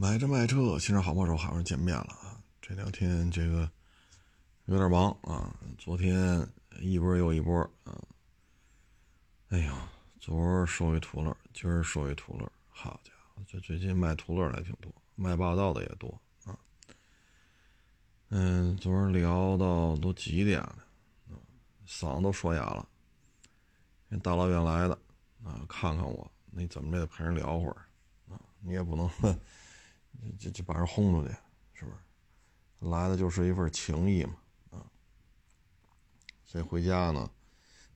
买车卖车，新车好帮手，好像见面了啊！这两天这个有点忙啊，昨天一波又一波啊。哎呀，昨儿收一途乐，今儿收一途乐，好家伙，这最近卖途乐的挺多，卖霸道的也多啊。嗯，昨儿聊到都几点了？嗓子都说哑了。大老远来的啊，看看我，你怎么着得陪人聊会儿啊？你也不能。就就把人轰出去，是不是？来的就是一份情谊嘛，啊！所以回家呢，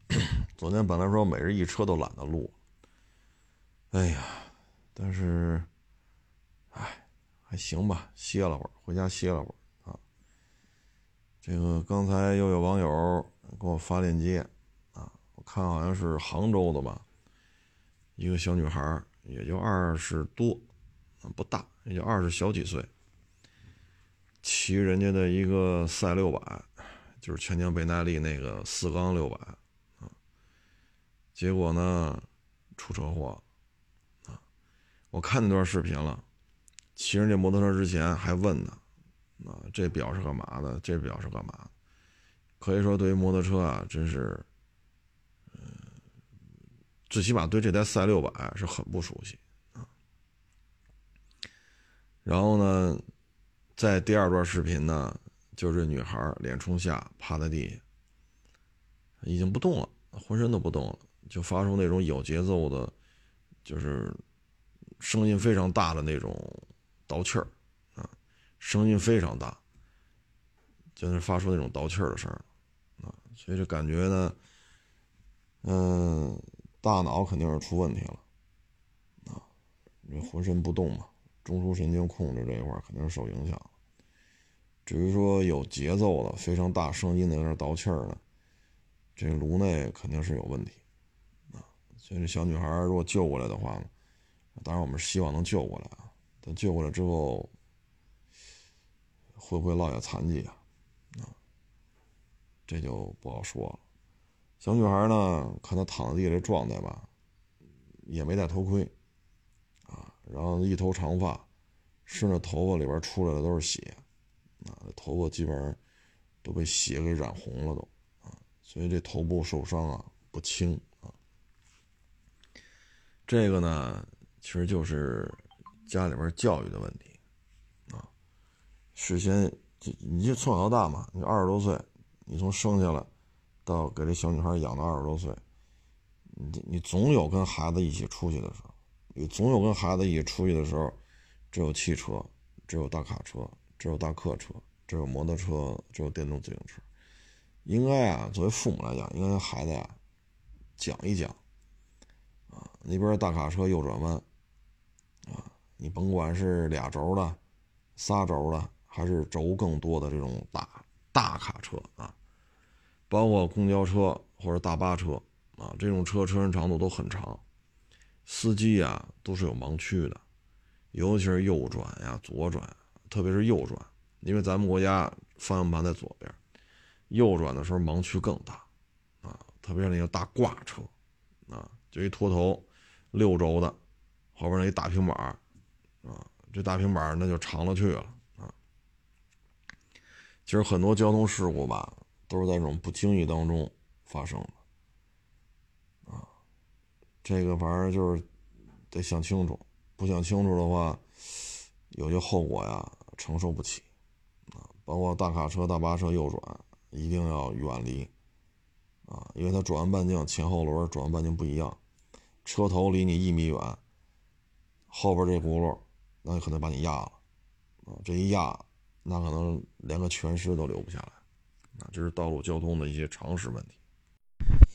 昨天本来说每日一车都懒得录，哎呀，但是，哎，还行吧，歇了会儿，回家歇了会儿啊。这个刚才又有网友给我发链接啊，我看好像是杭州的吧，一个小女孩，也就二十多。不大，也就二十小几岁，骑人家的一个赛六百，就是全江倍耐力那个四缸六百，啊，结果呢出车祸，啊，我看那段视频了，骑人家摩托车之前还问呢，啊，这表是干嘛的？这表是干嘛？可以说对于摩托车啊，真是，嗯，最起码对这台赛六百是很不熟悉。然后呢，在第二段视频呢，就是女孩脸冲下趴在地下，已经不动了，浑身都不动了，就发出那种有节奏的，就是声音非常大的那种倒气儿啊，声音非常大，就是发出那种倒气儿的声啊，所以这感觉呢，嗯，大脑肯定是出问题了啊，你浑身不动嘛。中枢神经控制这一块肯定是受影响。至于说有节奏的、非常大声音的在那倒气儿呢，这颅内肯定是有问题啊。所以这小女孩如果救过来的话呢，当然我们希望能救过来啊。但救过来之后，会不会落下残疾啊？啊，这就不好说了。小女孩呢，看她躺在地这状态吧，也没戴头盔。然后一头长发，顺着头发里边出来的都是血，啊，头发基本上都被血给染红了都，啊，所以这头部受伤啊不轻啊。这个呢，其实就是家里边教育的问题，啊，事先就你就从小到大嘛，你二十多岁，你从生下来到给这小女孩养到二十多岁，你你总有跟孩子一起出去的时候。你总有跟孩子一起出去的时候，只有汽车，只有大卡车，只有大客车，只有摩托车，只有电动自行车。应该啊，作为父母来讲，应该跟孩子呀讲一讲啊，那边大卡车右转弯啊，你甭管是俩轴的、仨轴的，还是轴更多的这种大大卡车啊，包括公交车或者大巴车啊，这种车车身长度都很长。司机呀，都是有盲区的，尤其是右转呀、左转，特别是右转，因为咱们国家方向盘在左边，右转的时候盲区更大，啊，特别是那个大挂车，啊，就一拖头六轴的，后边那一大平板，啊，这大平板那就长了去了，啊，其实很多交通事故吧，都是在这种不经意当中发生的。这个反正就是得想清楚，不想清楚的话，有些后果呀承受不起啊。包括大卡车、大巴车右转，一定要远离啊，因为它转弯半径前后轮转弯半径不一样，车头离你一米远，后边这轱辘那可能把你压了啊，这一压，那可能连个全尸都留不下来啊。这是道路交通的一些常识问题，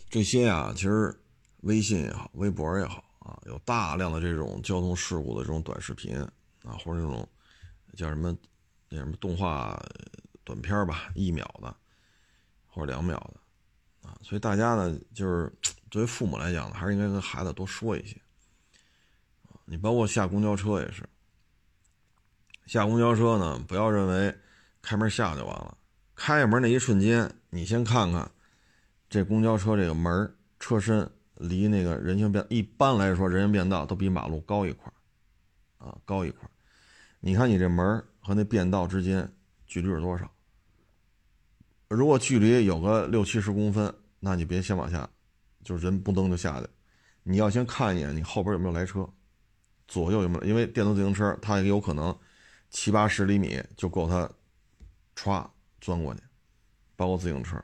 这些呀，其实。微信也好，微博也好啊，有大量的这种交通事故的这种短视频啊，或者这种叫什么那什么动画短片吧，一秒的或者两秒的啊，所以大家呢，就是作为父母来讲呢，还是应该跟孩子多说一些啊。你包括下公交车也是，下公交车呢，不要认为开门下就完了，开门那一瞬间，你先看看这公交车这个门车身。离那个人行变一般来说，人行变道都比马路高一块啊，高一块你看你这门和那变道之间距离是多少？如果距离有个六七十公分，那你别先往下，就是人不蹬就下去，你要先看一眼你后边有没有来车，左右有没有，因为电动自行车它也有可能七八十厘米就够它歘钻过去，包括自行车。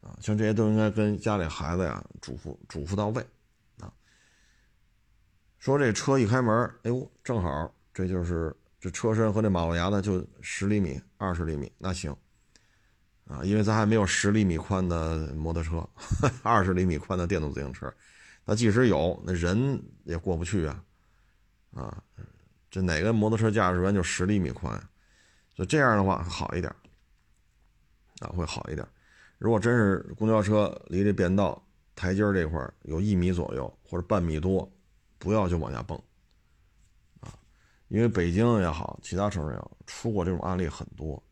啊，像这些都应该跟家里孩子呀嘱咐嘱咐到位，啊，说这车一开门，哎呦，正好这就是这车身和这马路牙子就十厘米、二十厘米，那行，啊，因为咱还没有十厘米宽的摩托车，二十厘米宽的电动自行车，那即使有，那人也过不去啊，啊，这哪个摩托车驾驶员就十厘米宽，就这样的话好一点，啊，会好一点。如果真是公交车离这变道台阶这块有一米左右或者半米多，不要就往下蹦，啊，因为北京也好，其他城市也好，出过这种案例很多，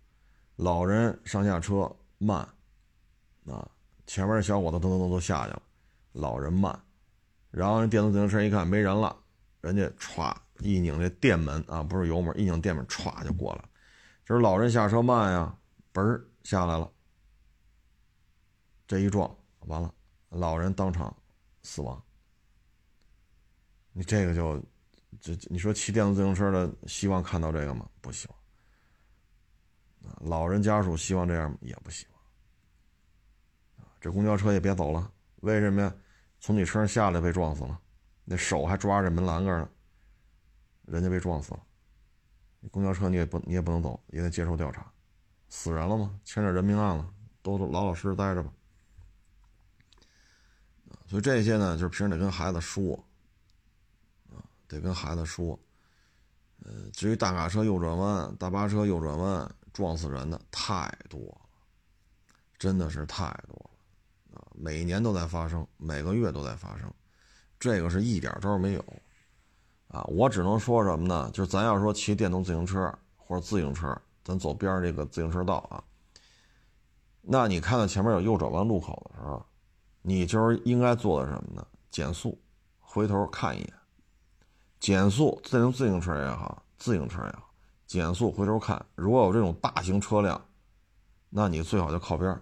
老人上下车慢，啊，前面小伙子噔噔噔都下去了，老人慢，然后电动自行车一看没人了，人家歘一拧这电门啊，不是油门，一拧电门歘就过来了，就是老人下车慢呀，嘣儿下来了。这一撞完了，老人当场死亡。你这个就，这你说骑电动自行车的希望看到这个吗？不希望。老人家属希望这样也不希望。这公交车也别走了，为什么呀？从你车上下来被撞死了，那手还抓着门栏杆呢，人家被撞死了。公交车你也不你也不能走，也得接受调查，死人了吗？牵着人命案了，都老老实实待着吧。所以这些呢，就是平时得跟孩子说，啊，得跟孩子说。呃，至于大卡车右转弯、大巴车右转弯撞死人的太多了，真的是太多了，啊，每年都在发生，每个月都在发生，这个是一点招没有，啊，我只能说什么呢？就是咱要说骑电动自行车或者自行车，咱走边上这个自行车道啊，那你看到前面有右转弯路口的时候。你就是应该做的什么呢？减速，回头看一眼。减速，自行自行车也好，自行车也好，减速回头看。如果有这种大型车辆，那你最好就靠边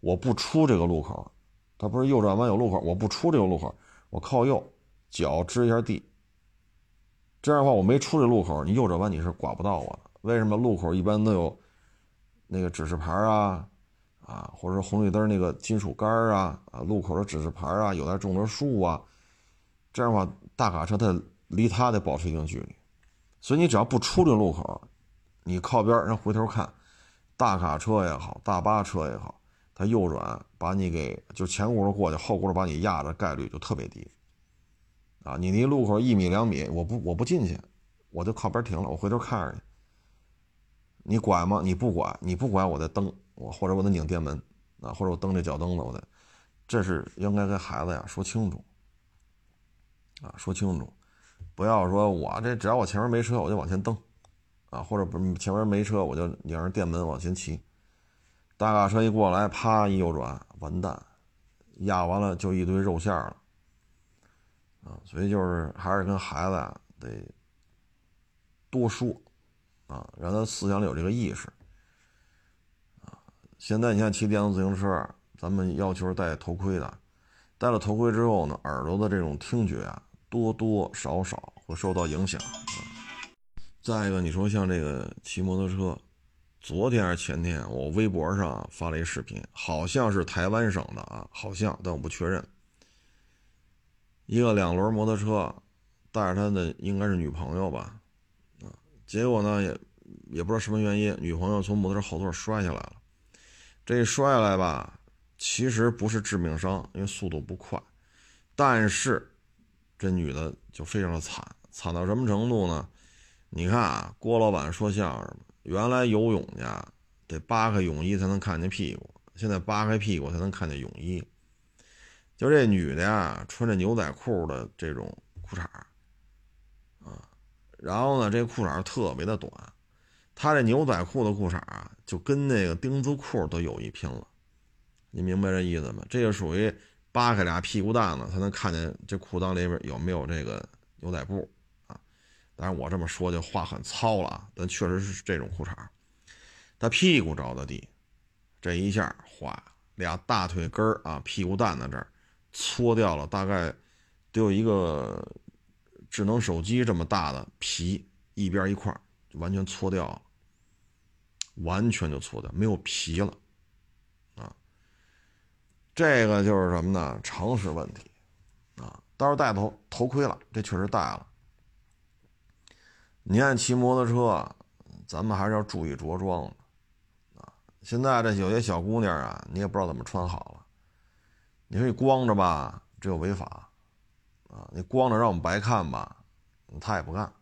我不出这个路口，它不是右转弯有路口，我不出这个路口，我靠右，脚支一下地。这样的话，我没出这路口，你右转弯你是刮不到我的。为什么路口一般都有那个指示牌啊？啊，或者说红绿灯那个金属杆啊，啊，路口的指示牌啊，有点种的树啊，这样的话，大卡车它离它得保持一定距离，所以你只要不出这个路口，你靠边儿，然后回头看，大卡车也好，大巴车也好，它右转把你给就前轱辘过去，后轱辘把你压的概率就特别低。啊，你离路口一米两米，我不我不进去，我就靠边停了，我回头看着去。你管吗？你不管，你不管，我再蹬。我或者我得拧电门，啊，或者我蹬这脚蹬子，我得，这是应该跟孩子呀说清楚，啊，说清楚，不要说我这只要我前面没车我就往前蹬，啊，或者不前面没车我就拧着电门往前骑，大卡车一过来，啪一右转，完蛋，压完了就一堆肉馅了，啊，所以就是还是跟孩子啊得多说，啊，让他思想里有这个意识。现在你看骑电动自行车，咱们要求戴头盔的。戴了头盔之后呢，耳朵的这种听觉啊，多多少少会受到影响。再一个，你说像这个骑摩托车，昨天还是前天，我微博上发了一视频，好像是台湾省的啊，好像，但我不确认。一个两轮摩托车，带着他的应该是女朋友吧，啊，结果呢也也不知道什么原因，女朋友从摩托车后座摔下来了。这一摔下来吧，其实不是致命伤，因为速度不快。但是，这女的就非常的惨，惨到什么程度呢？你看啊，郭老板说相声，原来游泳去得扒开泳衣才能看见屁股，现在扒开屁股才能看见泳衣。就这女的呀，穿着牛仔裤的这种裤衩啊，然后呢，这裤衩特别的短。他这牛仔裤的裤衩啊，就跟那个丁字裤都有一拼了，你明白这意思吗？这就属于扒开俩屁股蛋子才能看见这裤裆里边有没有这个牛仔布啊。但是我这么说就话很糙了啊，但确实是这种裤衩他屁股着的地，这一下哗，俩大腿根儿啊，屁股蛋子这儿搓掉了，大概得有一个智能手机这么大的皮，一边一块就完全搓掉了，完全就错掉，没有皮了啊。这个就是什么呢？常识问题啊。到时候戴头头盔了，这确实戴了。你爱骑摩托车，咱们还是要注意着装啊。现在这有些小姑娘啊，你也不知道怎么穿好了。你说你光着吧，这又违法啊！你光着让我们白看吧，他也不干。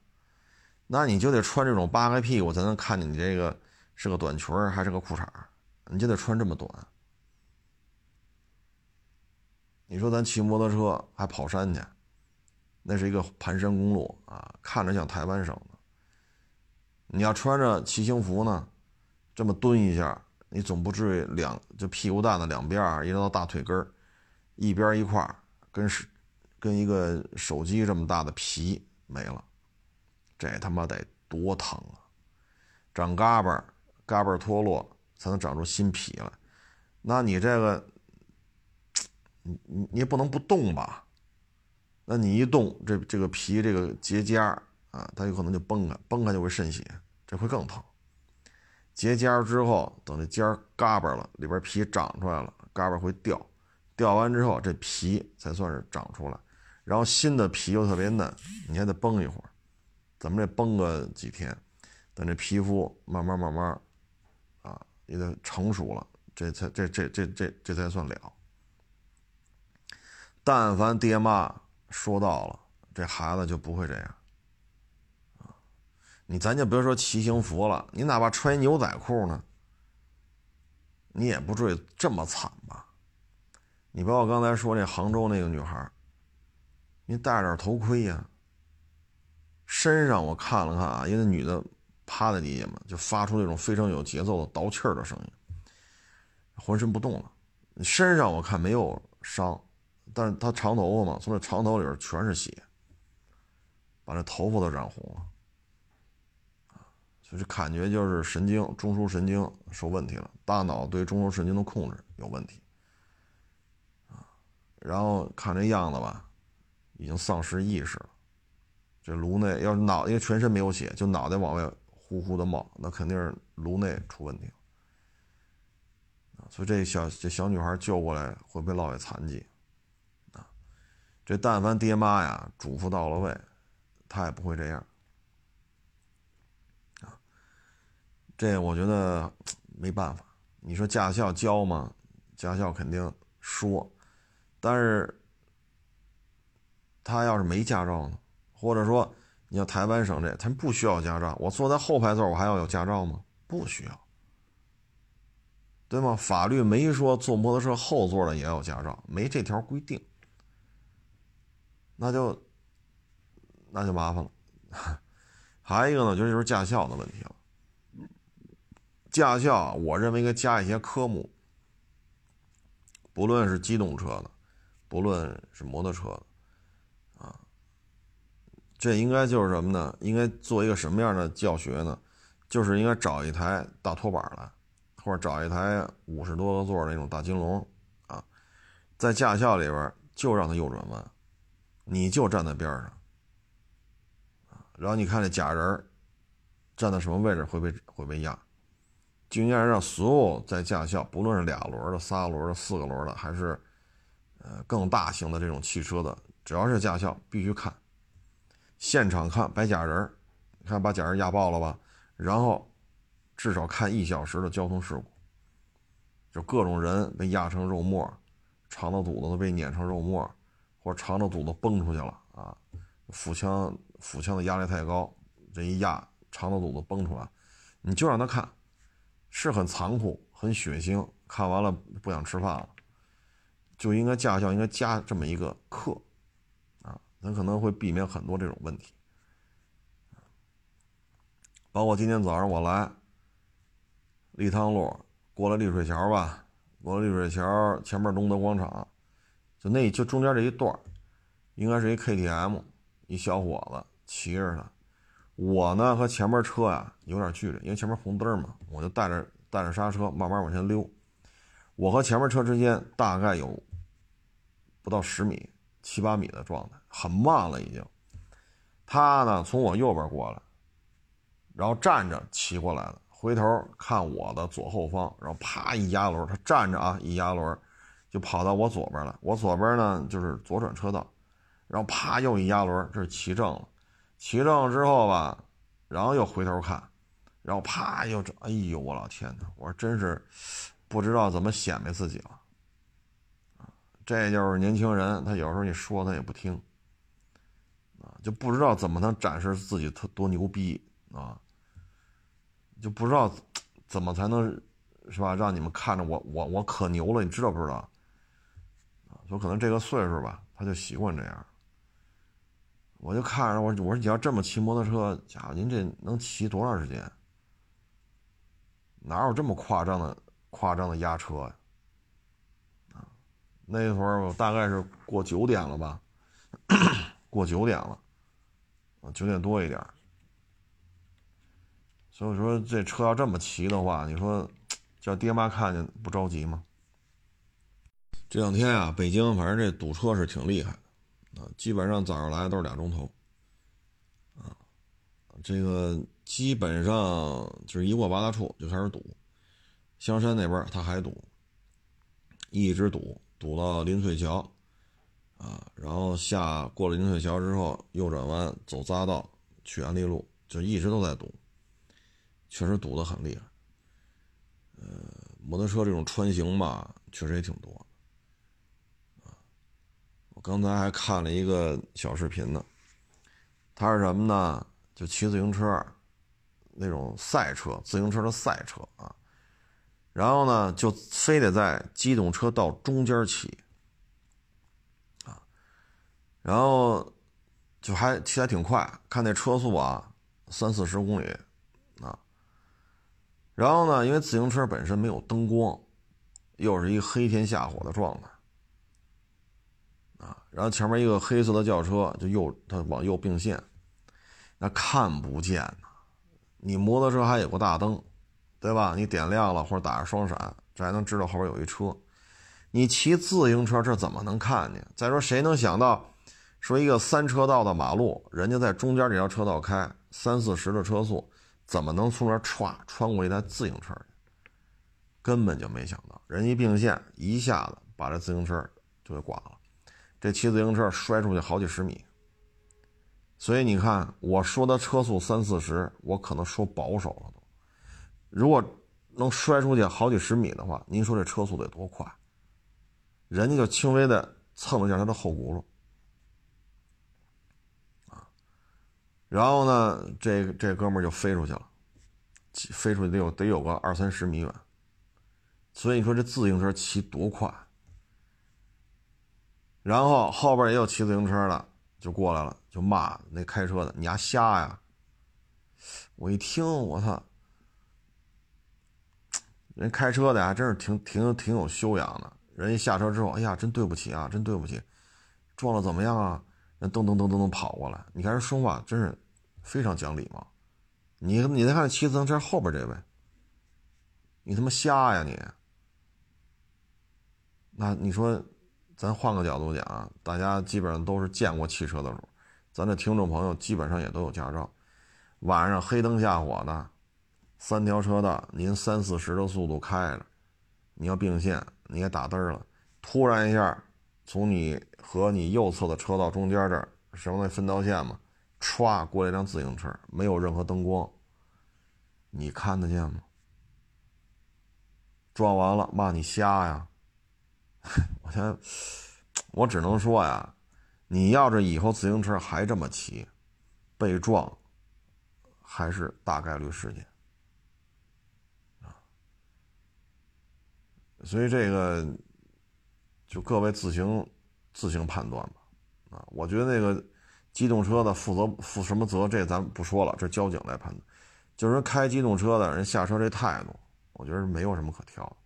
那你就得穿这种扒开屁股才能看见你这个是个短裙还是个裤衩你就得穿这么短。你说咱骑摩托车还跑山去，那是一个盘山公路啊，看着像台湾省的。你要穿着骑行服呢，这么蹲一下，你总不至于两就屁股蛋子两边一直到大腿根一边一块跟是跟一个手机这么大的皮没了，这他妈得多疼啊！长嘎巴，嘎巴脱落才能长出新皮来，那你这个。你你也不能不动吧？那你一动，这这个皮这个结痂啊，它有可能就崩开，崩开就会渗血，这会更疼。结痂之后，等这尖嘎巴了，里边皮长出来了，嘎巴会掉，掉完之后这皮才算是长出来，然后新的皮又特别嫩，你还得绷一会儿，咱们这绷个几天，等这皮肤慢慢慢慢，你得成熟了，这才这这这这这才算了。但凡爹妈说到了，这孩子就不会这样！你咱就别说骑行服了，你哪怕穿牛仔裤呢，你也不至于这么惨吧？你包括刚才说那杭州那个女孩，你戴点头盔呀，身上我看了看啊，因为那女的趴在地下嘛，就发出那种非常有节奏的倒气儿的声音，浑身不动了。身上我看没有伤。但是他长头发嘛，从这长头里边全是血，把这头发都染红了，啊，就是感觉就是神经中枢神经受问题了，大脑对中枢神经的控制有问题，啊，然后看这样子吧，已经丧失意识了，这颅内要是脑因为全身没有血，就脑袋往外呼呼的冒，那肯定是颅内出问题了，所以这小这小女孩救过来会不会落下残疾啊？这但凡爹妈呀嘱咐到了位，他也不会这样啊。这我觉得没办法。你说驾校教吗？驾校肯定说，但是他要是没驾照呢？或者说你要台湾省这，他们不需要驾照。我坐在后排座，我还要有驾照吗？不需要，对吗？法律没说坐摩托车后座的也要驾照，没这条规定。那就那就麻烦了，还一个呢，就是驾校的问题了。驾校，我认为应该加一些科目，不论是机动车的，不论是摩托车的，这应该就是什么呢？应该做一个什么样的教学呢？就是应该找一台大拖板来，或者找一台五十多个座的那种大金龙，啊，在驾校里边就让它右转弯。你就站在边上，然后你看这假人站在什么位置会被会被压，就应该让所有在驾校，不论是俩轮的、仨轮的、四个轮的，还是呃更大型的这种汽车的，只要是驾校必须看，现场看摆假人你看把假人压爆了吧，然后至少看一小时的交通事故，就各种人被压成肉沫，肠子肚子都被碾成肉沫。或者肠子肚子崩出去了啊，腹腔腹腔的压力太高，这一压肠子肚子崩出来，你就让他看，是很残酷很血腥，看完了不想吃饭了，就应该驾校应该加这么一个课，咱可能会避免很多这种问题，包括今天早上我来立汤路过了丽水桥吧，过了丽水桥前面东德广场。就那就中间这一段应该是一 KTM，一小伙子骑着它，我呢和前面车呀有点距离，因为前面红灯嘛，我就带着带着刹车慢慢往前溜。我和前面车之间大概有不到十米、七八米的状态，很慢了已经。他呢从我右边过来，然后站着骑过来了，回头看我的左后方，然后啪一压轮，他站着啊一压轮，就跑到我左边了。我左边呢就是左转车道，然后啪又一压轮，这是骑正了。骑正了之后吧，然后又回头看，然后啪又这，哎呦我老天哪！我说真是不知道怎么显摆自己了！这就是年轻人，他有时候你说他也不听啊，就不知道怎么能展示自己特多牛逼啊，就不知道怎么才能是吧？让你们看着我我我可牛了，你知道不知道？啊，就可能这个岁数吧，他就习惯这样。我就看着我，我说你要这么骑摩托车，家伙，您这能骑多长时间？哪有这么夸张的夸张的压车呀？那会儿我大概是过九点了吧，过九点了，啊，九点多一点。所以说这车要这么骑的话，你说叫爹妈看见不着急吗？这两天啊，北京反正这堵车是挺厉害的。啊，基本上早上来都是俩钟头，啊，这个基本上就是一过八大处就开始堵，香山那边他还堵，一直堵堵到林翠桥，啊，然后下过了林翠桥之后右转弯走匝道去安利路，就一直都在堵，确实堵得很厉害，呃，摩托车这种穿行吧，确实也挺多。啊，我刚才还看了一个小视频呢，他是什么呢？就骑自行车，那种赛车，自行车的赛车啊。然后呢，就非得在机动车道中间骑，啊，然后就还骑还挺快，看那车速啊，三四十公里，啊。然后呢，因为自行车本身没有灯光，又是一个黑天下火的状态。啊，然后前面一个黑色的轿车就右，它往右并线，那看不见呐。你摩托车还有个大灯，对吧？你点亮了或者打着双闪，这还能知道后边有一车。你骑自行车这怎么能看见？再说谁能想到，说一个三车道的马路，人家在中间这条车道开三四十的车速，怎么能从那歘穿过一台自行车？根本就没想到，人一并线，一下子把这自行车就给剐了。这骑自行车摔出去好几十米，所以你看，我说的车速三四十，我可能说保守了。如果能摔出去好几十米的话，您说这车速得多快？人家就轻微的蹭了一下他的后轱辘，啊，然后呢，这这哥们儿就飞出去了，飞出去得有得有个二三十米远，所以你说这自行车骑多快？然后后边也有骑自行车的，就过来了，就骂那开车的：“你丫瞎呀！”我一听，我操，人开车的还真是挺挺挺有修养的。人一下车之后，哎呀，真对不起啊，真对不起，撞了怎么样啊？人噔噔噔噔噔跑过来，你看人说话真是非常讲礼貌。你你再看骑自行车后边这位，你他妈瞎呀你？那你说？咱换个角度讲啊，大家基本上都是见过汽车的主，咱这听众朋友基本上也都有驾照。晚上黑灯瞎火的，三条车道，您三四十的速度开着，你要并线，你也打灯了，突然一下，从你和你右侧的车道中间这儿，什么分道线嘛，歘过来一辆自行车，没有任何灯光，你看得见吗？撞完了骂你瞎呀！我先，我只能说呀，你要是以后自行车还这么骑，被撞还是大概率事件所以这个就各位自行自行判断吧啊。我觉得那个机动车的负责负什么责，这咱不说了，这交警来判断。就是开机动车的人下车这态度，我觉得没有什么可挑的。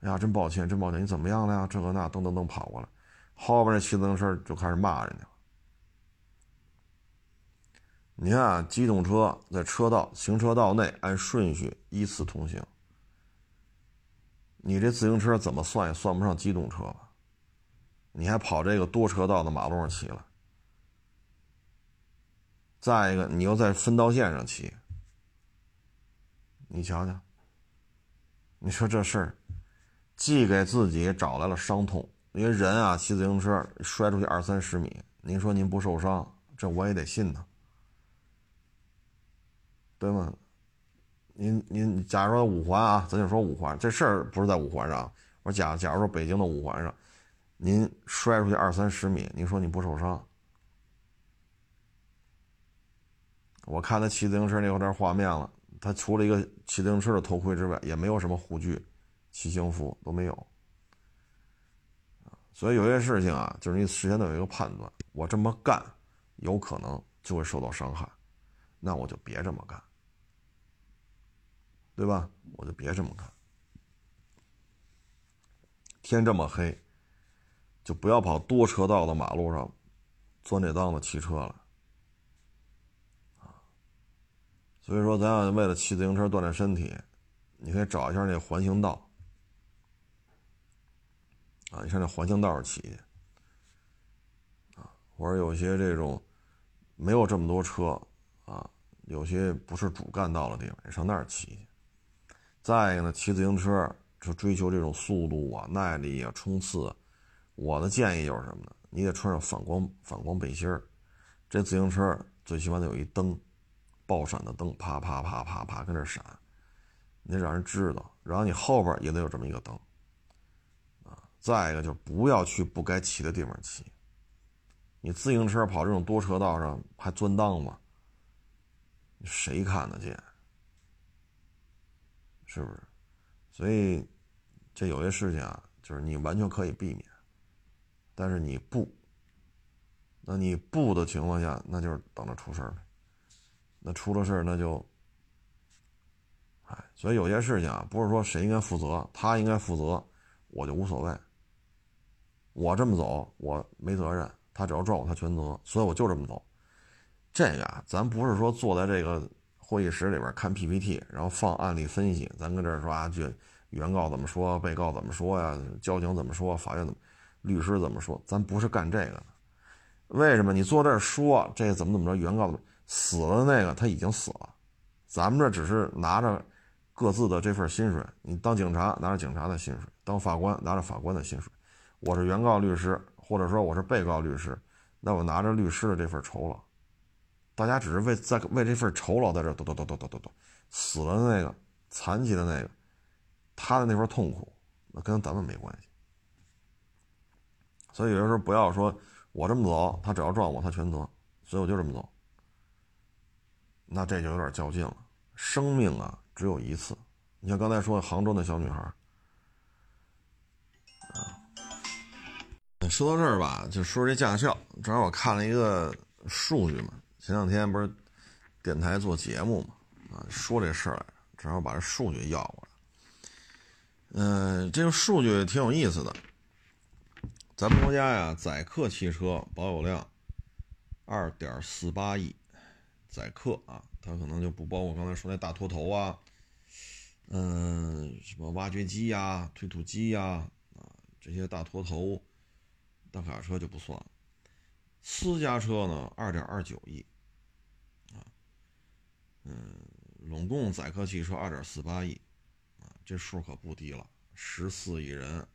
哎呀，真抱歉，真抱歉，你怎么样了呀？这个那，噔噔噔跑过来，后边那骑自行车就开始骂人家。你看，机动车在车道、行车道内按顺序依次通行。你这自行车怎么算也算不上机动车吧？你还跑这个多车道的马路上骑了？再一个，你又在分道线上骑，你瞧瞧，你说这事儿，既给自己找来了伤痛，因为人啊，骑自行车摔出去二三十米，您说您不受伤，这我也得信呢，对吗？您您，假如说五环啊，咱就说五环，这事儿不是在五环上。我假假如说北京的五环上，您摔出去二三十米，您说你不受伤？我看他骑自行车那有点画面了，他除了一个骑自行车的头盔之外，也没有什么护具、骑行服都没有。所以有些事情啊，就是你事先得有一个判断，我这么干有可能就会受到伤害，那我就别这么干。对吧？我就别这么干。天这么黑，就不要跑多车道的马路上钻这裆子骑车了。啊，所以说，咱要为了骑自行车锻炼身体，你可以找一下那环形道。啊，你上那环形道上骑去。啊，或者有些这种没有这么多车，啊，有些不是主干道的地方，你上那儿骑去。再一个呢，骑自行车就追求这种速度啊、耐力啊、冲刺。我的建议就是什么呢？你得穿上反光反光背心儿，这自行车最起码得有一灯，爆闪的灯，啪啪啪啪啪跟这闪，你得让人知道。然后你后边也得有这么一个灯啊。再一个就不要去不该骑的地方骑。你自行车跑这种多车道上还钻裆吗？谁看得见？是不是？所以，这有些事情啊，就是你完全可以避免，但是你不，那你不的情况下，那就是等着出事儿那出了事儿，那就，哎，所以有些事情啊，不是说谁应该负责，他应该负责，我就无所谓。我这么走，我没责任，他只要撞我，他全责，所以我就这么走。这个啊，咱不是说坐在这个。会议室里边看 PPT，然后放案例分析，咱跟这儿说啊，就原告怎么说，被告怎么说呀，交警怎么说，法院怎么，律师怎么说，咱不是干这个的。为什么你坐这儿说这怎么怎么着？原告死了那个他已经死了，咱们这只是拿着各自的这份薪水。你当警察拿着警察的薪水，当法官拿着法官的薪水。我是原告律师，或者说我是被告律师，那我拿着律师的这份酬劳。大家只是为在为这份酬劳在这，咚咚咚咚咚咚咚，死了的那个，残疾的那个，他的那份痛苦，那跟咱们没关系。所以有的时候不要说我这么走，他只要撞我，他全责，所以我就这么走。那这就有点较劲了。生命啊，只有一次。你像刚才说杭州那小女孩，啊，说到这儿吧，就说这驾校，正好我看了一个数据嘛。前两天不是电台做节目嘛，啊，说这事儿来着，正好把这数据要过来。嗯，这个数据挺有意思的。咱们国家呀，载客汽车保有量二点四八亿，载客啊，它可能就不包括刚才说那大拖头啊，嗯，什么挖掘机呀、推土机呀，啊，这些大拖头、大卡车就不算了。私家车呢，二点二九亿。嗯，拢共载客汽车二点四八亿，啊，这数可不低了，十四亿人，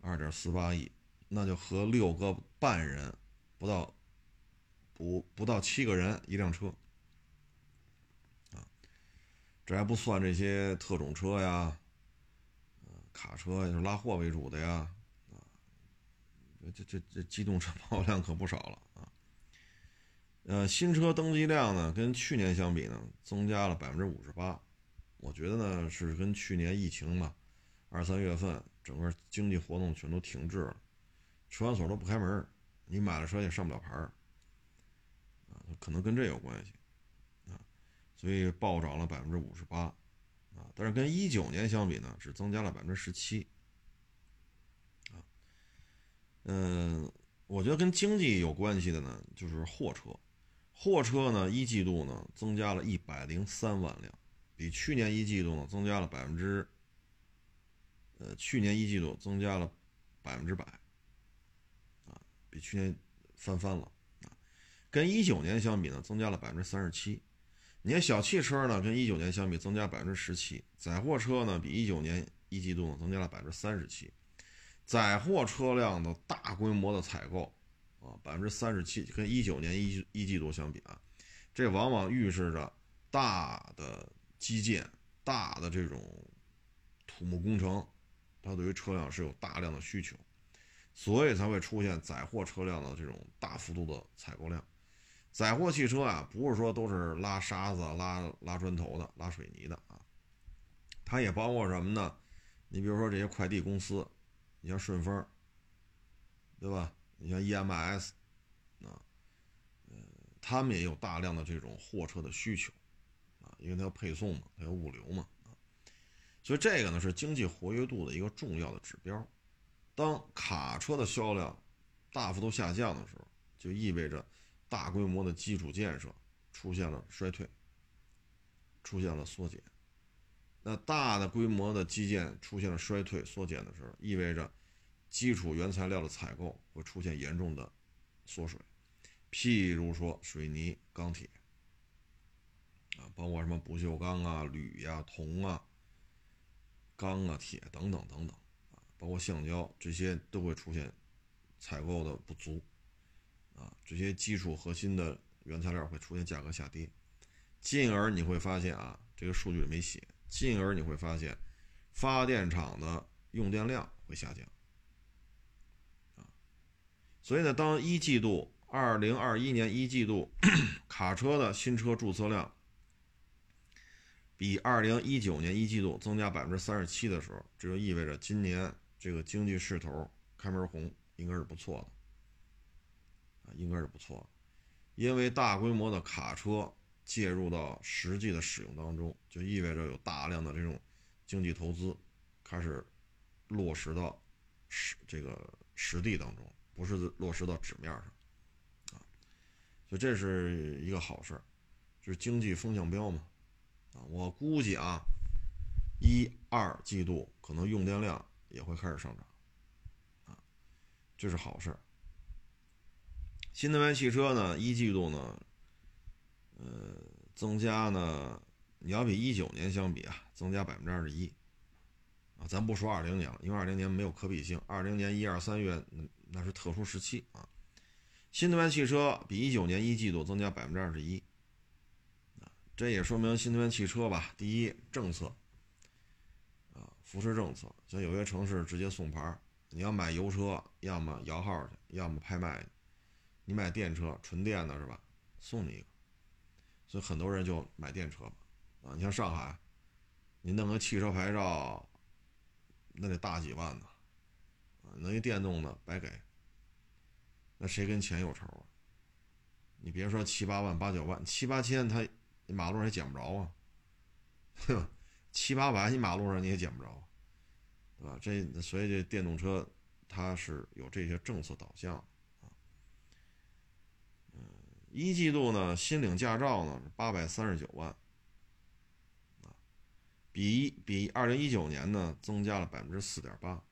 二点四八亿，那就和六个半人不到，不不到七个人一辆车，啊，这还不算这些特种车呀，卡车是拉货为主的呀，啊，这这这机动车 保有量可不少了啊。呃，新车登记量呢，跟去年相比呢，增加了百分之五十八。我觉得呢，是跟去年疫情嘛，二三月份整个经济活动全都停滞了，车管所都不开门，你买了车也上不了牌儿，啊，可能跟这有关系，啊，所以暴涨了百分之五十八，啊，但是跟一九年相比呢，只增加了百分之十七，啊，嗯，我觉得跟经济有关系的呢，就是货车。货车呢一季度呢增加了一百零三万辆，比去年一季度呢增加了百分之，呃，去年一季度增加了百分之百，啊，比去年翻番了啊，跟一九年相比呢增加了百分之三十七。你看小汽车呢，跟一九年相比增加百分之十七，载货车呢比一九年一季度呢增加了百分之三十七，载货车辆的大规模的采购啊，百分之三十七，跟一九年一一季度相比啊，这往往预示着大的基建、大的这种土木工程，它对于车辆是有大量的需求，所以才会出现载货车辆的这种大幅度的采购量。载货汽车啊，不是说都是拉沙子、拉拉砖头的、拉水泥的啊，它也包括什么呢？你比如说这些快递公司，你像顺丰，对吧？你像 EMS，啊，呃，他们也有大量的这种货车的需求啊，因为它要配送嘛，它要物流嘛啊，所以这个呢是经济活跃度的一个重要的指标。当卡车的销量大幅度下降的时候，就意味着。大规模的基础建设出现了衰退，出现了缩减。那大的规模的基建出现了衰退、缩减的时候，意味着基础原材料的采购会出现严重的缩水。譬如说水泥、钢铁啊，包括什么不锈钢啊、铝呀、铜啊、钢啊、铁等等等等啊，包括橡胶这些都会出现采购的不足。啊，这些基础核心的原材料会出现价格下跌，进而你会发现啊，这个数据里没写，进而你会发现，发电厂的用电量会下降。所以呢，当一季度二零二一年一季度卡车的新车注册量比二零一九年一季度增加百分之三十七的时候，这就意味着今年这个经济势头开门红，应该是不错的。应该是不错，因为大规模的卡车介入到实际的使用当中，就意味着有大量的这种经济投资开始落实到实这个实地当中，不是落实到纸面上啊，所以这是一个好事儿，就是经济风向标嘛啊，我估计啊，一二季度可能用电量也会开始上涨啊，这是好事儿。新能源汽车呢，一季度呢，呃，增加呢，你要比一九年相比啊，增加百分之二十一，啊，咱不说二零年了，因为二零年没有可比性，二零年一二三月那是特殊时期啊。新能源汽车比一九年一季度增加百分之二十一，啊，这也说明新能源汽车吧，第一政策，啊，扶持政策，像有些城市直接送牌，你要买油车，要么摇号去，要么拍卖。你买电车，纯电的是吧？送你一个，所以很多人就买电车啊。你像上海，你弄个汽车牌照，那得大几万呢，弄一电动的白给。那谁跟钱有仇啊？你别说七八万、八九万，七八千他马路上也捡不着啊，对吧？七八百你马路上你也捡不着，对吧？这所以这电动车它是有这些政策导向啊。嗯。一季度呢，新领驾照呢八百三十九万，啊，比比二零一九年呢增加了百分之四点八。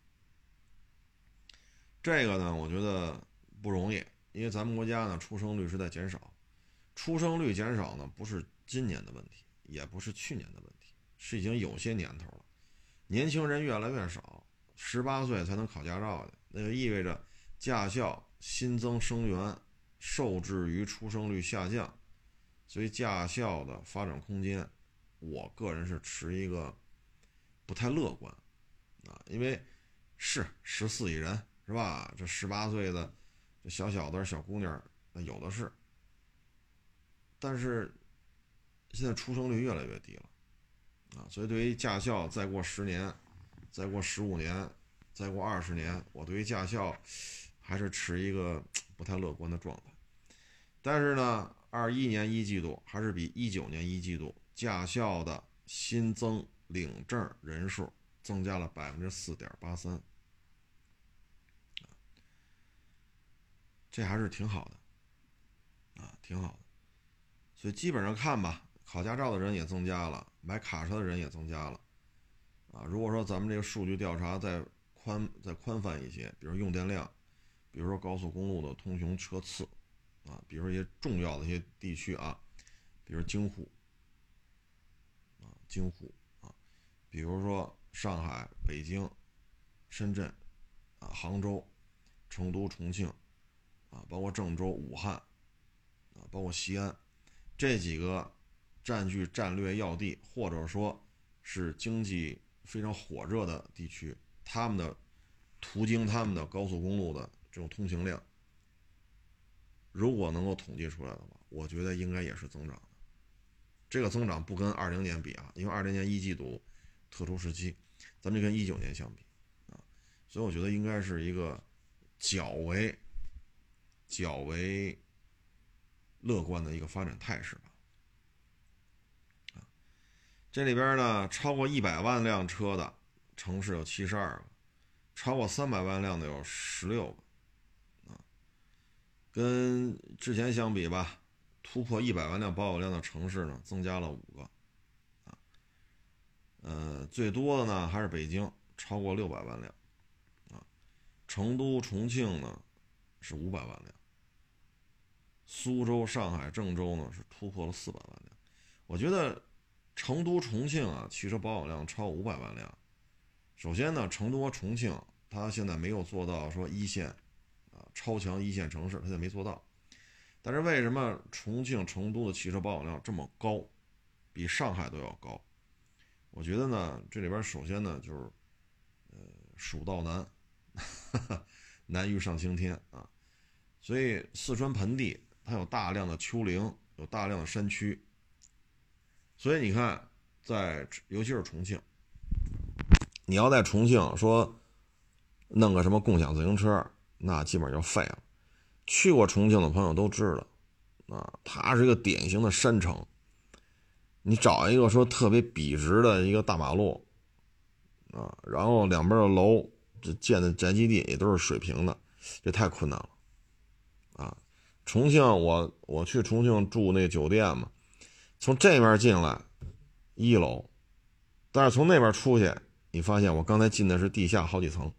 这个呢，我觉得不容易，因为咱们国家呢出生率是在减少，出生率减少呢不是今年的问题，也不是去年的问题，是已经有些年头了，年轻人越来越少，十八岁才能考驾照的，那就意味着驾校新增生源。受制于出生率下降，所以驾校的发展空间，我个人是持一个不太乐观啊，因为是十四亿人是吧？这十八岁的这小小的小姑娘那有的是，但是现在出生率越来越低了啊，所以对于驾校再过十年、再过十五年、再过二十年，我对于驾校还是持一个不太乐观的状态。但是呢，二一年一季度还是比一九年一季度驾校的新增领证人数增加了百分之四点八三，这还是挺好的，啊，挺好的。所以基本上看吧，考驾照的人也增加了，买卡车的人也增加了，啊，如果说咱们这个数据调查再宽再宽泛一些，比如用电量，比如说高速公路的通行车次，啊，比如说一些重要的一些地区啊，比如京沪，啊，京沪啊，比如说上海、北京、深圳，啊，杭州、成都、重庆，啊，包括郑州、武汉，啊，包括西安。这几个占据战略要地，或者说是经济非常火热的地区，他们的途经他们的高速公路的这种通行量，如果能够统计出来的话，我觉得应该也是增长的。这个增长不跟二零年比啊，因为二零年一季度特殊时期，咱们就跟一九年相比啊，所以我觉得应该是一个较为较为。乐观的一个发展态势吧。啊，这里边呢，超过一百万辆车的城市有七十二个，超过三百万辆的有十六个，啊，跟之前相比吧，突破一百万辆保有量的城市呢，增加了五个，啊，呃，最多的呢还是北京，超过六百万辆，啊，成都、重庆呢是五百万辆。苏州、上海、郑州呢是突破了四百万辆，我觉得成都、重庆啊，汽车保有量超五百万辆。首先呢，成都和重庆它现在没有做到说一线啊超强一线城市，它也没做到。但是为什么重庆、成都的汽车保有量这么高，比上海都要高？我觉得呢，这里边首先呢就是呃蜀道难，难于上青天啊，所以四川盆地。它有大量的丘陵，有大量的山区，所以你看，在尤其是重庆，你要在重庆说弄个什么共享自行车，那基本就废了。去过重庆的朋友都知道，啊，它是一个典型的山城。你找一个说特别笔直的一个大马路，啊，然后两边的楼这建的宅基地也都是水平的，这太困难了，啊。重庆，我我去重庆住那酒店嘛，从这面进来一楼，但是从那边出去，你发现我刚才进的是地下好几层，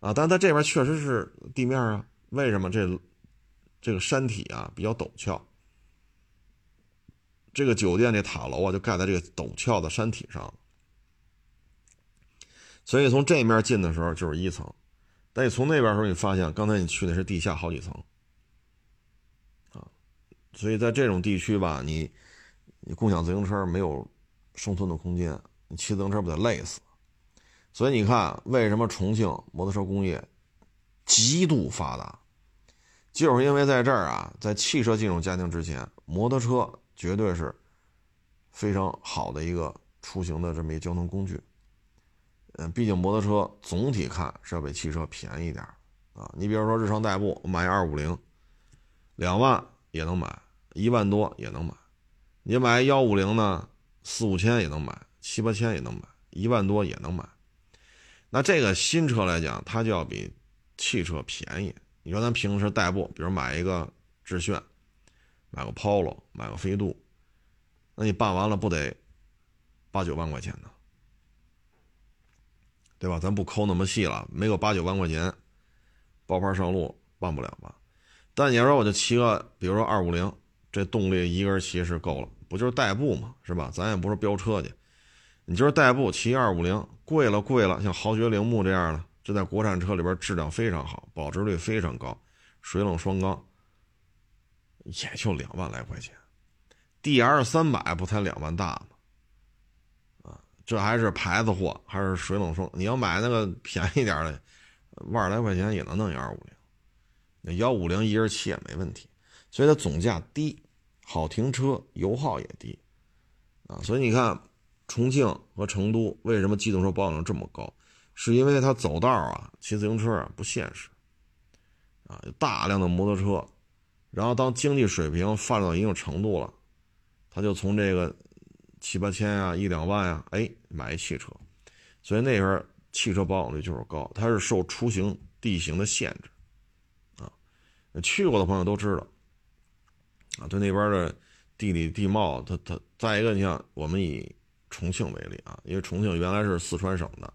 啊，但它这边确实是地面啊。为什么这这个山体啊比较陡峭？这个酒店这塔楼啊就盖在这个陡峭的山体上，所以从这面进的时候就是一层，但你从那边的时候，你发现刚才你去的是地下好几层。所以在这种地区吧，你你共享自行车没有生存的空间，你骑自行车不得累死？所以你看，为什么重庆摩托车工业极度发达，就是因为在这儿啊，在汽车进入家庭之前，摩托车绝对是非常好的一个出行的这么一个交通工具。嗯，毕竟摩托车总体看是要比汽车便宜点啊。你比如说日常代步，我买二五零，两万。也能买一万多也能买，你买幺五零呢，四五千也能买，七八千也能买，一万多也能买。那这个新车来讲，它就要比汽车便宜。你说咱平时代步，比如买一个致炫，买个 Polo，买个飞度，那你办完了不得八九万块钱呢？对吧？咱不抠那么细了，没有八九万块钱，包牌上路办不了吧？但你要说我就骑个，比如说二五零，这动力一个人骑是够了，不就是代步嘛，是吧？咱也不是飙车去，你就是代步骑二五零，贵了贵了，像豪爵铃木这样的，这在国产车里边质量非常好，保值率非常高，水冷双缸，也就两万来块钱，D R 三百不才两万大吗？啊，这还是牌子货，还是水冷双，你要买那个便宜点的，万来块钱也能弄一二五零。那幺五零一人骑也没问题，所以它总价低，好停车，油耗也低，啊，所以你看重庆和成都为什么机动车保有量这么高，是因为它走道啊，骑自行车啊不现实，啊，有大量的摩托车，然后当经济水平发展到一定程度了，他就从这个七八千啊，一两万啊，哎，买一汽车，所以那边汽车保有率就是高，它是受出行地形的限制。啊去过的朋友都知道，啊，对那边的地理地貌，它它再一个，你像我们以重庆为例啊，因为重庆原来是四川省的，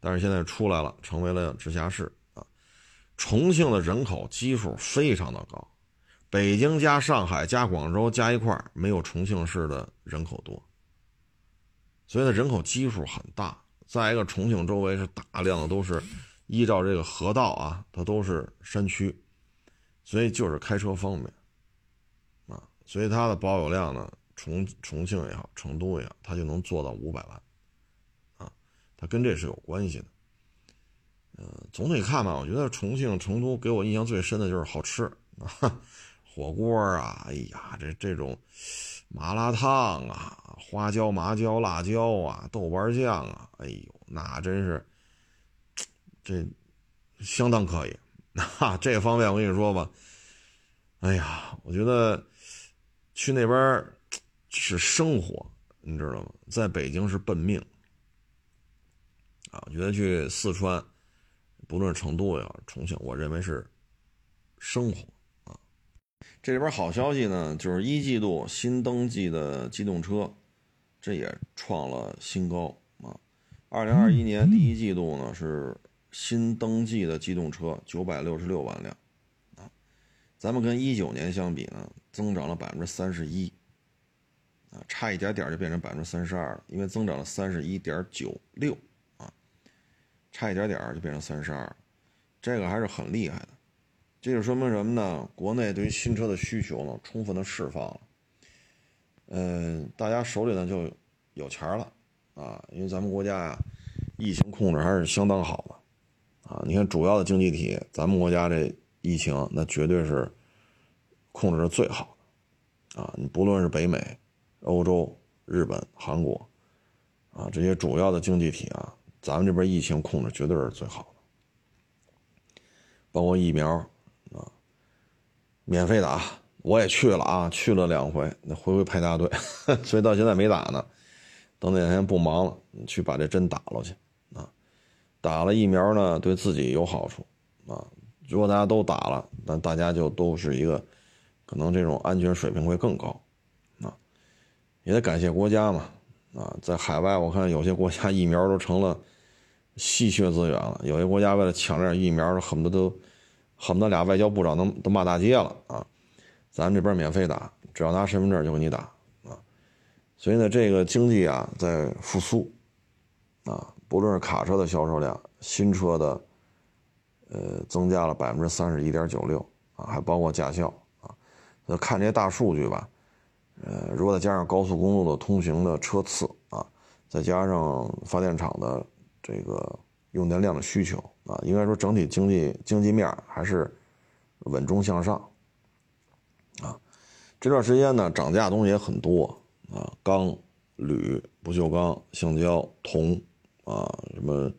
但是现在出来了，成为了直辖市啊。重庆的人口基数非常的高，北京加上海加广州加一块没有重庆市的人口多，所以呢人口基数很大。再一个，重庆周围是大量的都是依照这个河道啊，它都是山区，所以就是开车方便。所以它的保有量呢，重重庆也好，成都也好，它就能做到五百万，啊，它跟这是有关系的。呃，总体看吧，我觉得重庆、成都给我印象最深的就是好吃啊，火锅啊，哎呀，这这种麻辣烫啊，花椒、麻椒、辣椒啊，豆瓣酱啊，哎呦，那真是这相当可以。那这方面我跟你说吧，哎呀，我觉得。去那边是生活，你知道吗？在北京是奔命啊！我觉得去四川，不论成都呀、重庆，我认为是生活啊。这里边好消息呢，就是一季度新登记的机动车，这也创了新高啊！二零二一年第一季度呢，是新登记的机动车九百六十六万辆，咱们跟一九年相比呢。增长了百分之三十一，啊，差一点点就变成百分之三十二了，因为增长了三十一点九六，啊，差一点点就变成三十二，这个还是很厉害的。这就说明什么呢？国内对于新车的需求呢，充分的释放了。嗯，大家手里呢就有钱了，啊，因为咱们国家呀，疫情控制还是相当好的，啊，你看主要的经济体，咱们国家这疫情那绝对是。控制的最好的，啊，你不论是北美、欧洲、日本、韩国，啊，这些主要的经济体啊，咱们这边疫情控制绝对是最好的，包括疫苗啊，免费打，我也去了啊，去了两回，那回回排大队，所以到现在没打呢，等哪天不忙了，你去把这针打了去，啊，打了疫苗呢，对自己有好处，啊，如果大家都打了，那大家就都是一个。可能这种安全水平会更高，啊，也得感谢国家嘛，啊，在海外我看有些国家疫苗都成了稀缺资源了，有些国家为了抢这点疫苗，恨不得都恨不得俩外交部长都都骂大街了啊，咱这边免费打，只要拿身份证就给你打啊，所以呢，这个经济啊在复苏，啊，不论是卡车的销售量，新车的呃增加了百分之三十一点九六啊，还包括驾校啊。那看这些大数据吧，呃，如果再加上高速公路的通行的车次啊，再加上发电厂的这个用电量的需求啊，应该说整体经济经济面还是稳中向上啊。这段时间呢，涨价东西也很多啊，钢、铝、不锈钢、橡胶、铜啊，什么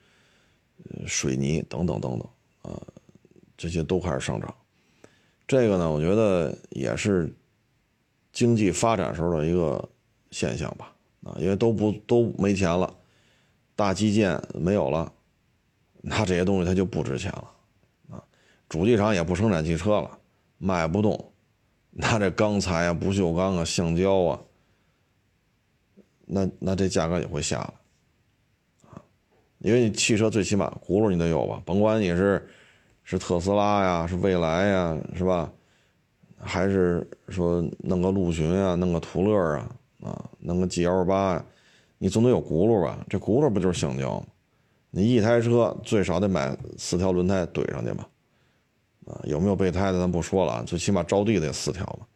水泥等等等等啊，这些都开始上涨。这个呢，我觉得也是经济发展时候的一个现象吧，啊，因为都不都没钱了，大基建没有了，那这些东西它就不值钱了，啊，主机厂也不生产汽车了，卖不动，那这钢材啊、不锈钢啊、橡胶啊，那那这价格也会下来，因为你汽车最起码轱辘你得有吧，甭管你是。是特斯拉呀，是蔚来呀，是吧？还是说弄个陆巡啊，弄个途乐啊，啊，弄个 G L 八呀，你总得有轱辘吧？这轱辘不就是橡胶吗？你一台车最少得买四条轮胎怼上去吧？啊，有没有备胎的咱不说了，最起码着地得四条吧？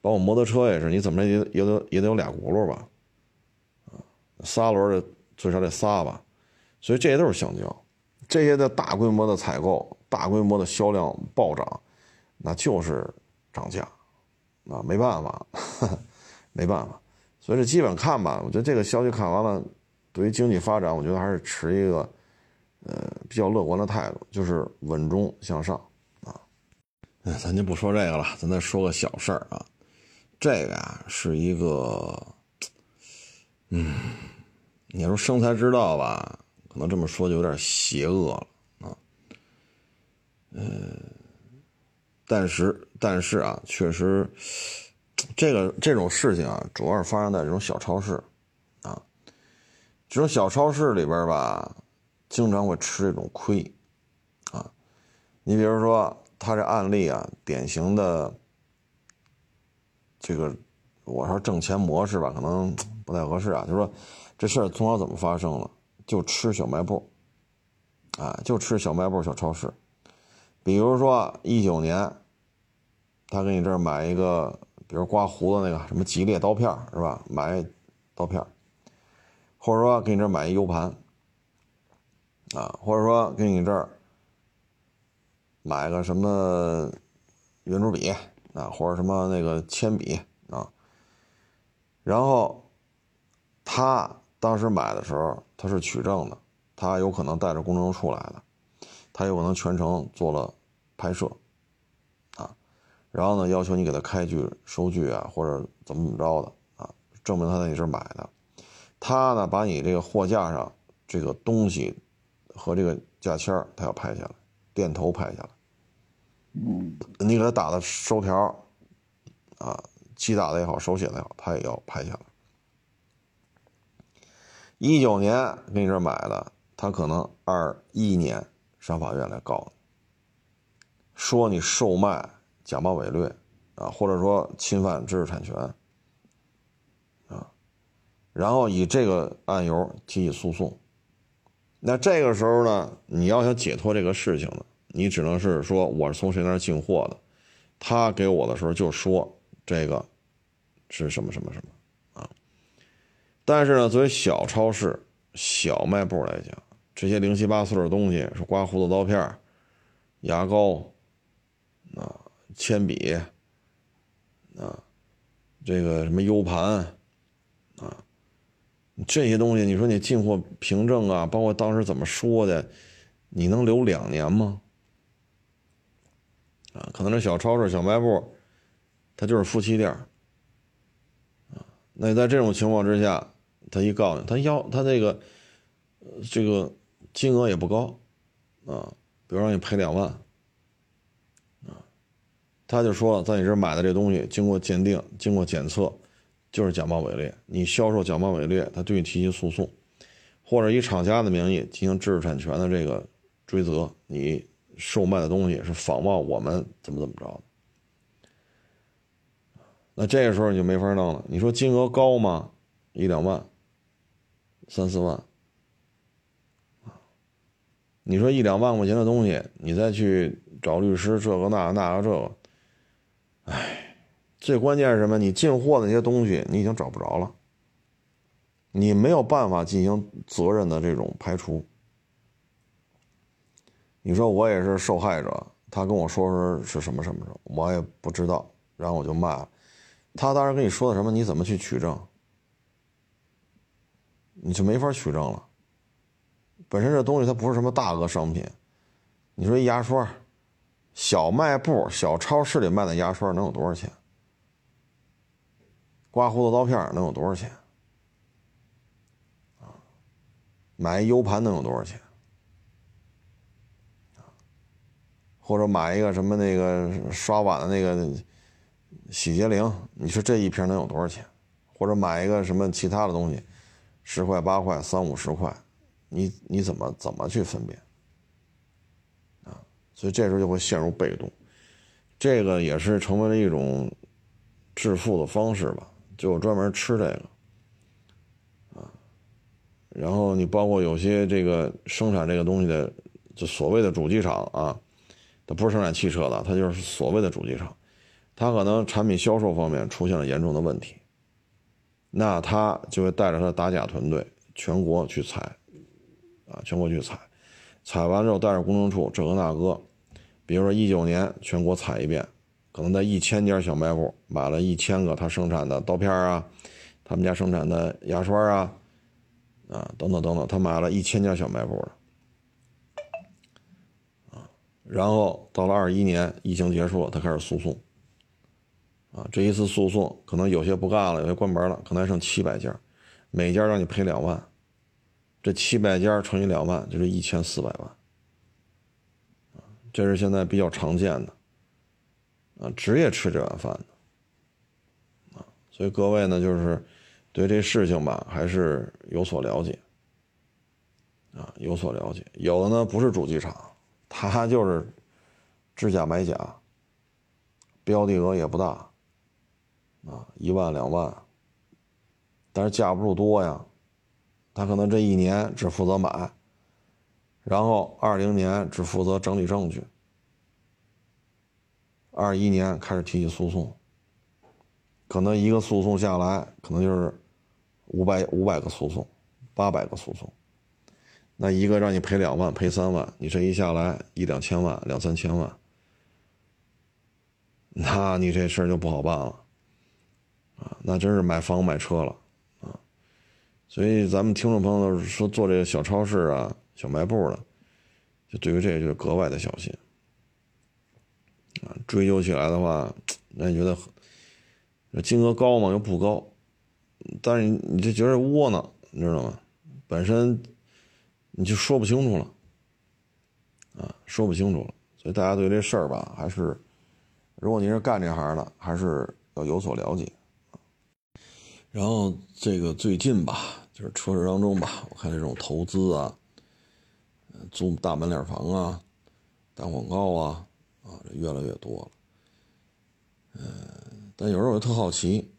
包括摩托车也是，你怎么着也也得也得有俩轱辘吧？啊，仨轮的最少得仨吧？所以这些都是橡胶，这些的大规模的采购。大规模的销量暴涨，那就是涨价，啊，没办法，没办法。所以这基本看吧，我觉得这个消息看完了，对于经济发展，我觉得还是持一个呃比较乐观的态度，就是稳中向上啊。哎，咱就不说这个了，咱再说个小事儿啊。这个呀是一个，嗯，你说生财之道吧，可能这么说就有点邪恶了啊。嗯，但是但是啊，确实这个这种事情啊，主要是发生在这种小超市，啊，这种小超市里边吧，经常会吃这种亏，啊，你比如说他这案例啊，典型的这个我说挣钱模式吧，可能不太合适啊，就说这事儿从小怎么发生了，就吃小卖部，啊，就吃小卖部小超市，比如说一九年，他给你这儿买一个。比如刮胡子那个什么吉列刀片是吧？买刀片，或者说给你这儿买一 U 盘，啊，或者说给你这儿买个什么圆珠笔啊，或者什么那个铅笔啊，然后他当时买的时候他是取证的，他有可能带着公证处来的，他有可能全程做了拍摄。啊然后呢，要求你给他开具收据啊，或者怎么怎么着的啊，证明他在你这儿买的。他呢，把你这个货架上这个东西和这个价签他要拍下来，店头拍下来。嗯，你给他打的收条啊，机打的也好，手写的也好，他也要拍下来。一九年给你这买的，他可能二一年上法院来告你，说你售卖。假冒伪劣，啊，或者说侵犯知识产权，啊，然后以这个案由提起诉讼。那这个时候呢，你要想解脱这个事情呢，你只能是说我是从谁那儿进货的，他给我的时候就说这个是什么什么什么。但是呢，作为小超市、小卖部来讲，这些零七八碎的东西是刮胡子刀片、牙膏，啊。铅笔，啊，这个什么 U 盘，啊，这些东西，你说你进货凭证啊，包括当时怎么说的，你能留两年吗？啊，可能这小超市、小卖部，它就是夫妻店啊，那你在这种情况之下，他一告你，他要他这个，这个金额也不高，啊，比如让你赔两万。啊他就说了，在你这儿买的这东西，经过鉴定、经过检测，就是假冒伪劣。你销售假冒伪劣，他对你提起诉讼，或者以厂家的名义进行知识产权的这个追责。你售卖的东西是仿冒我们怎么怎么着的？那这个时候你就没法弄了。你说金额高吗？一两万、三四万你说一两万块钱的东西，你再去找律师，这个那个那个这个。哎，最关键是什么？你进货的那些东西，你已经找不着了，你没有办法进行责任的这种排除。你说我也是受害者，他跟我说说是什么什么什么，我也不知道，然后我就骂他。当时跟你说的什么？你怎么去取证？你就没法取证了。本身这东西它不是什么大额商品，你说一牙刷。小卖部、小超市里卖的牙刷能有多少钱？刮胡子刀片能有多少钱？买一 U 盘能有多少钱？或者买一个什么那个刷碗的那个洗洁灵，你说这一瓶能有多少钱？或者买一个什么其他的东西，十块、八块、三五十块，你你怎么怎么去分辨？啊所以这时候就会陷入被动，这个也是成为了一种致富的方式吧，就专门吃这个，啊，然后你包括有些这个生产这个东西的，就所谓的主机厂啊，它不是生产汽车的，它就是所谓的主机厂，他可能产品销售方面出现了严重的问题，那他就会带着他的打假团队全国去采，啊，全国去采，采完之后带着公证处这个那个。比如说一九年全国采一遍，可能在一千家小卖部买了一千个他生产的刀片啊，他们家生产的牙刷啊，啊等等等等，他买了一千家小卖部了，啊，然后到了二一年疫情结束了，他开始诉讼，啊，这一次诉讼可能有些不干了，有些关门了，可能还剩七百家，每家让你赔两万，这七百家乘以两万就是一千四百万。这是现在比较常见的，啊，职业吃这碗饭的，啊所以各位呢，就是对这事情吧，还是有所了解啊，有所了解。有的呢不是主机厂，他就是制假买假，标的额也不大啊，一万两万，但是架不住多呀，他可能这一年只负责买，然后二零年只负责整理证据。二一年开始提起诉讼，可能一个诉讼下来，可能就是五百五百个诉讼，八百个诉讼，那一个让你赔两万、赔三万，你这一下来一两千万、两三千万，那你这事儿就不好办了，啊，那真是买房买车了，啊，所以咱们听众朋友说做这个小超市啊、小卖部的，就对于这个就格外的小心。啊，追究起来的话，那你觉得金额高吗？又不高，但是你就觉得窝囊，你知道吗？本身你就说不清楚了，啊，说不清楚了。所以大家对这事儿吧，还是如果您是干这行的，还是要有所了解。然后这个最近吧，就是车市当中吧，我看这种投资啊，租大门脸房啊，打广告啊。啊，这越来越多了，嗯，但有时候我特好奇，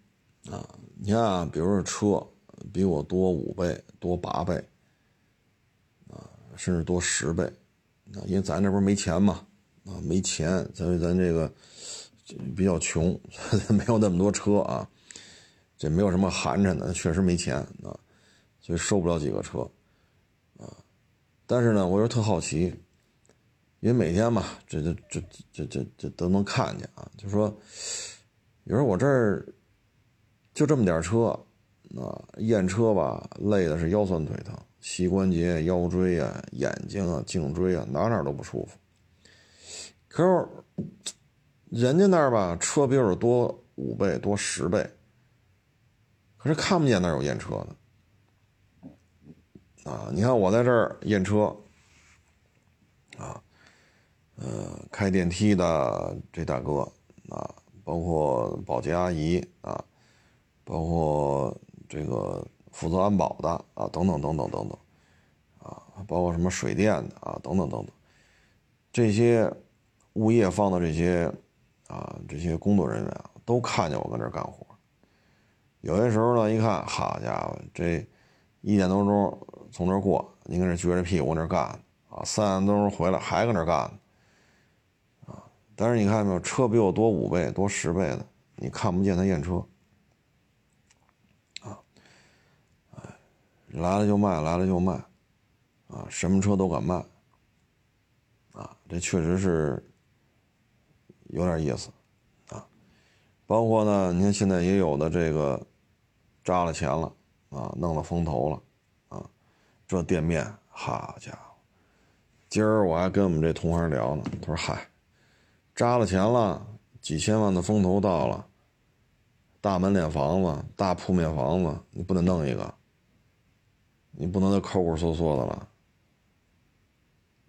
啊，你看啊，比如说车比我多五倍、多八倍，啊，甚至多十倍，啊，因为咱这不是没钱嘛，啊，没钱，所以咱这个比较穷，没有那么多车啊，这没有什么寒碜的，确实没钱啊，所以收不了几个车，啊，但是呢，我又特好奇。因为每天嘛，这这这这这这都能看见啊。就说，有时候我这儿就这么点车，啊，验车吧，累的是腰酸腿疼，膝关节、腰椎啊、眼睛啊、颈椎啊，哪哪都不舒服。可是人家那儿吧，车比我多五倍、多十倍，可是看不见那儿有验车的。啊，你看我在这儿验车，啊。呃，开电梯的这大哥啊，包括保洁阿姨啊，包括这个负责安保的啊，等等等等等等，啊，包括什么水电的啊，等等等等，这些物业方的这些啊，这些工作人员啊，都看见我跟这儿干活。有些时候呢，一看，好家伙，这一点多钟从这过，你搁这撅着屁股搁那干啊，三点多钟回来还搁那干。啊但是你看没有，车比我多五倍、多十倍的，你看不见他验车，啊，哎，来了就卖，来了就卖，啊，什么车都敢卖，啊，这确实是有点意思，啊，包括呢，你看现在也有的这个扎了钱了，啊，弄了风投了，啊，这店面，好家伙，今儿我还跟我们这同行聊呢，他说嗨。扎了钱了，几千万的风投到了，大门脸房子、大铺面房子，你不得弄一个？你不能再抠抠搜搜的了，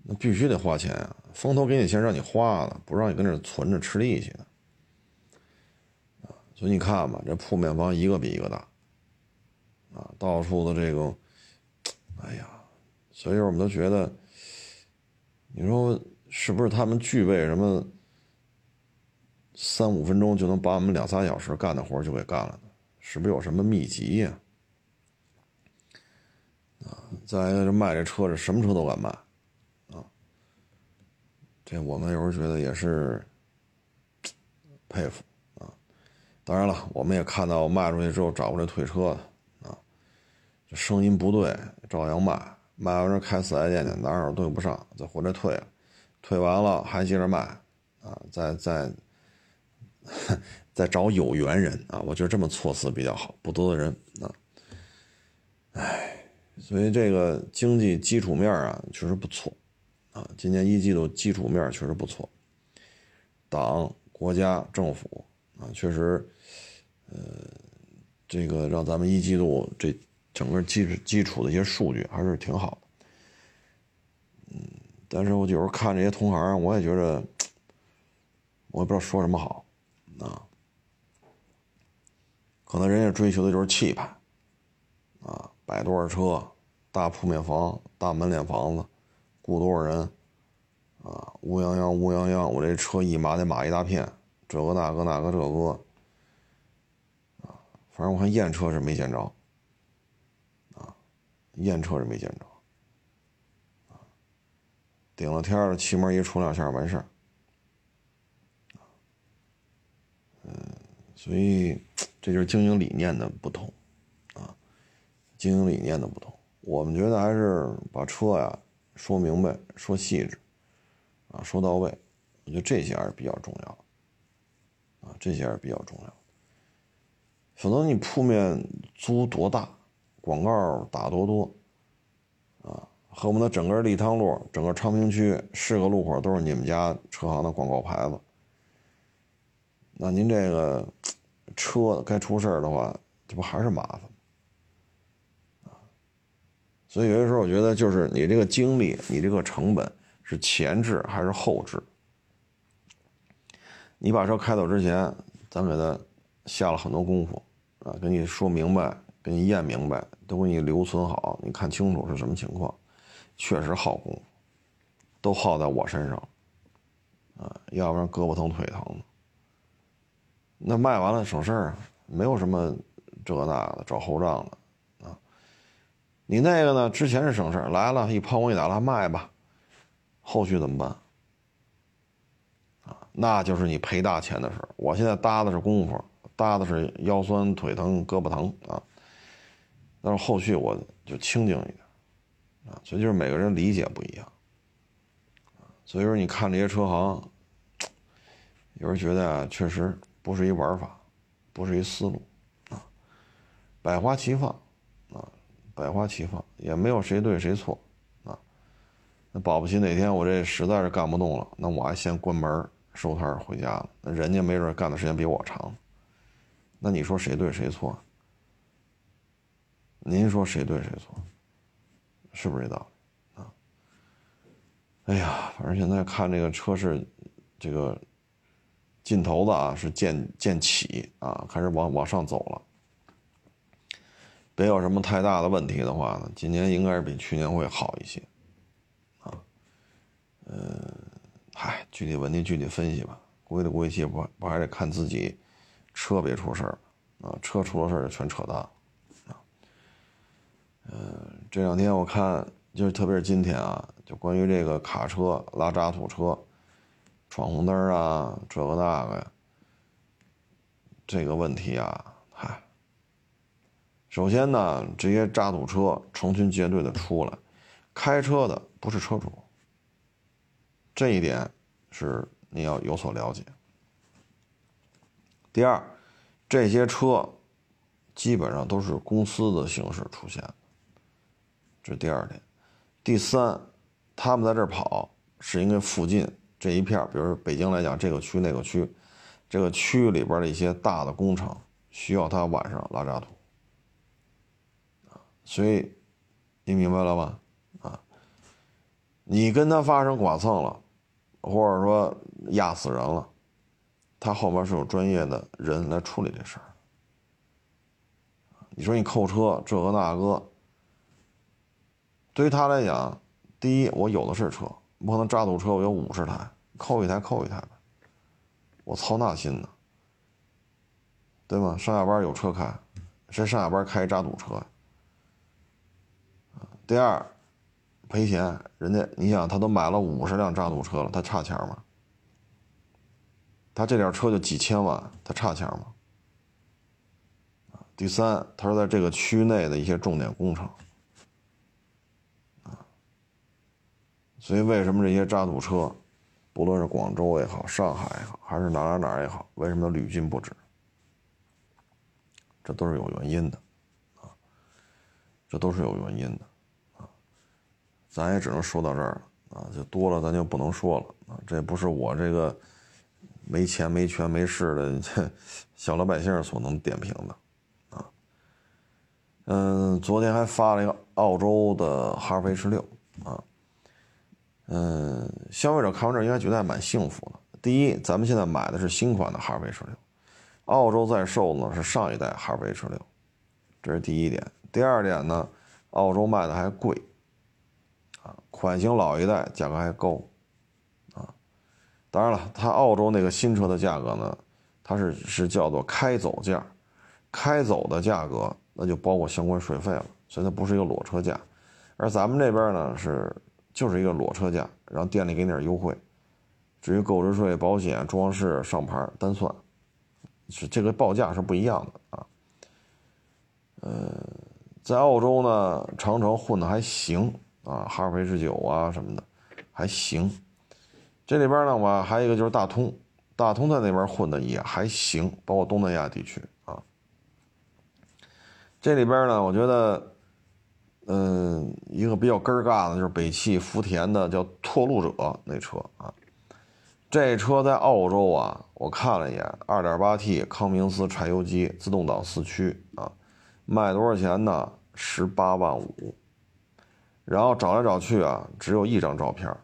那必须得花钱啊！风投给你钱让你花的，不让你跟这存着吃利息的。所以你看吧，这铺面房一个比一个大，啊，到处的这个，哎呀，所以我们都觉得，你说是不是他们具备什么？三五分钟就能把我们两三小时干的活就给干了呢，是不是有什么秘籍呀？啊，再这卖这车，这什么车都敢卖，啊，这我们有时候觉得也是佩服啊。当然了，我们也看到卖出去之后找过来退车的，声音不对，照样卖，卖完这开四 S 店去，哪儿对不上，再回来退了，退完了还接着卖，啊，再再。再找有缘人啊，我觉得这么措辞比较好，不得罪人啊。哎，所以这个经济基础面啊，确实不错啊。今年一季度基础面确实不错，党、国家、政府啊，确实，呃，这个让咱们一季度这整个基础基础的一些数据还是挺好的。嗯，但是我有时候看这些同行，我也觉得，我也不知道说什么好。啊，可能人家追求的就是气派，啊，摆多少车，大铺面房，大门脸房子，雇多少人，啊，乌泱泱乌泱泱，我这车一码得码一大片，这个那个那个这个，啊，反正我看验车是没见着，验车是没见着，顶了天了，气门一出两下完事儿。嗯，所以 这就是经营理念的不同，啊，经营理念的不同。我们觉得还是把车呀说明白、说细致，啊，说到位。我觉得这些还是比较重要，啊，这些还是比较重要。否则你铺面租多大，广告打多多，啊，恨不得整个立汤路、整个昌平区是个路口都是你们家车行的广告牌子。那您这个车该出事儿的话，这不还是麻烦啊？所以有些时候我觉得，就是你这个精力，你这个成本是前置还是后置？你把车开走之前，咱给他下了很多功夫啊，跟你说明白，给你验明白，都给你留存好，你看清楚是什么情况，确实耗功夫，都耗在我身上啊，要不然胳膊疼腿疼。那卖完了省事儿啊，没有什么这那的找后账的啊。你那个呢？之前是省事儿，来了一抛光一打蜡卖吧，后续怎么办？啊，那就是你赔大钱的事儿。我现在搭的是功夫，搭的是腰酸腿疼胳膊疼啊。但是后续我就清静一点啊。所以就是每个人理解不一样所以说你看这些车行，有人觉得啊，确实。不是一玩法，不是一思路，啊，百花齐放，啊，百花齐放，也没有谁对谁错，啊，那保不齐哪天我这实在是干不动了，那我还先关门收摊回家了。那人家没准干的时间比我长，那你说谁对谁错？您说谁对谁错？是不是这道理？啊？哎呀，反正现在看这个车市，这个。劲头子啊是渐渐起啊，开始往往上走了。别有什么太大的问题的话呢，今年应该是比去年会好一些，啊，嗯，嗨，具体问题具体分析吧。归的归气，不不还得看自己车别出事儿啊，车出了事儿就全扯淡了。嗯，这两天我看就是特别是今天啊，就关于这个卡车拉渣土车。闯红灯啊，这个那个，这个问题啊，嗨。首先呢，这些渣土车成群结队的出来，开车的不是车主，这一点是你要有所了解。第二，这些车基本上都是公司的形式出现，这是第二点。第三，他们在这儿跑是因为附近。这一片比如北京来讲，这个区那个区，这个区里边的一些大的工程需要他晚上拉渣土，啊，所以你明白了吧？啊，你跟他发生剐蹭了，或者说压死人了，他后面是有专业的人来处理这事儿。你说你扣车这个那个，对于他来讲，第一我有的是车。不可能渣土车我有五十台，扣一台扣一台呗，我操那心呢，对吗？上下班有车开，谁上下班开渣土车？第二，赔钱，人家你想他都买了五十辆渣土车了，他差钱吗？他这点车就几千万，他差钱吗？第三，他说在这个区内的一些重点工程。所以，为什么这些渣土车，不论是广州也好、上海也好，还是哪哪哪也好，为什么屡禁不止？这都是有原因的，啊，这都是有原因的，啊，咱也只能说到这儿啊，就多了咱就不能说了啊，这不是我这个没钱、没权、没势的这 小老百姓所能点评的，啊，嗯，昨天还发了一个澳洲的哈弗 H 六，嗯，消费者看完这应该觉得还蛮幸福的。第一，咱们现在买的是新款的哈弗 H 六，澳洲在售呢是上一代哈弗 H 六，这是第一点。第二点呢，澳洲卖的还贵，啊，款型老一代，价格还高，啊，当然了，它澳洲那个新车的价格呢，它是是叫做开走价，开走的价格那就包括相关税费了，所以它不是一个裸车价，而咱们这边呢是就是一个裸车价，然后店里给你点优惠，至于购置税、保险、装饰、上牌单算，是这个报价是不一样的啊，呃。在澳洲呢，长城混的还行啊，哈弗 H 九啊什么的还行。这里边呢，我还有一个就是大通，大通在那边混的也还行，包括东南亚地区啊。这里边呢，我觉得，嗯，一个比较根儿尬的就是北汽福田的叫拓路者那车啊。这车在澳洲啊，我看了一眼，2.8T 康明斯柴油机，自动挡四驱啊。卖多少钱呢？十八万五。然后找来找去啊，只有一张照片，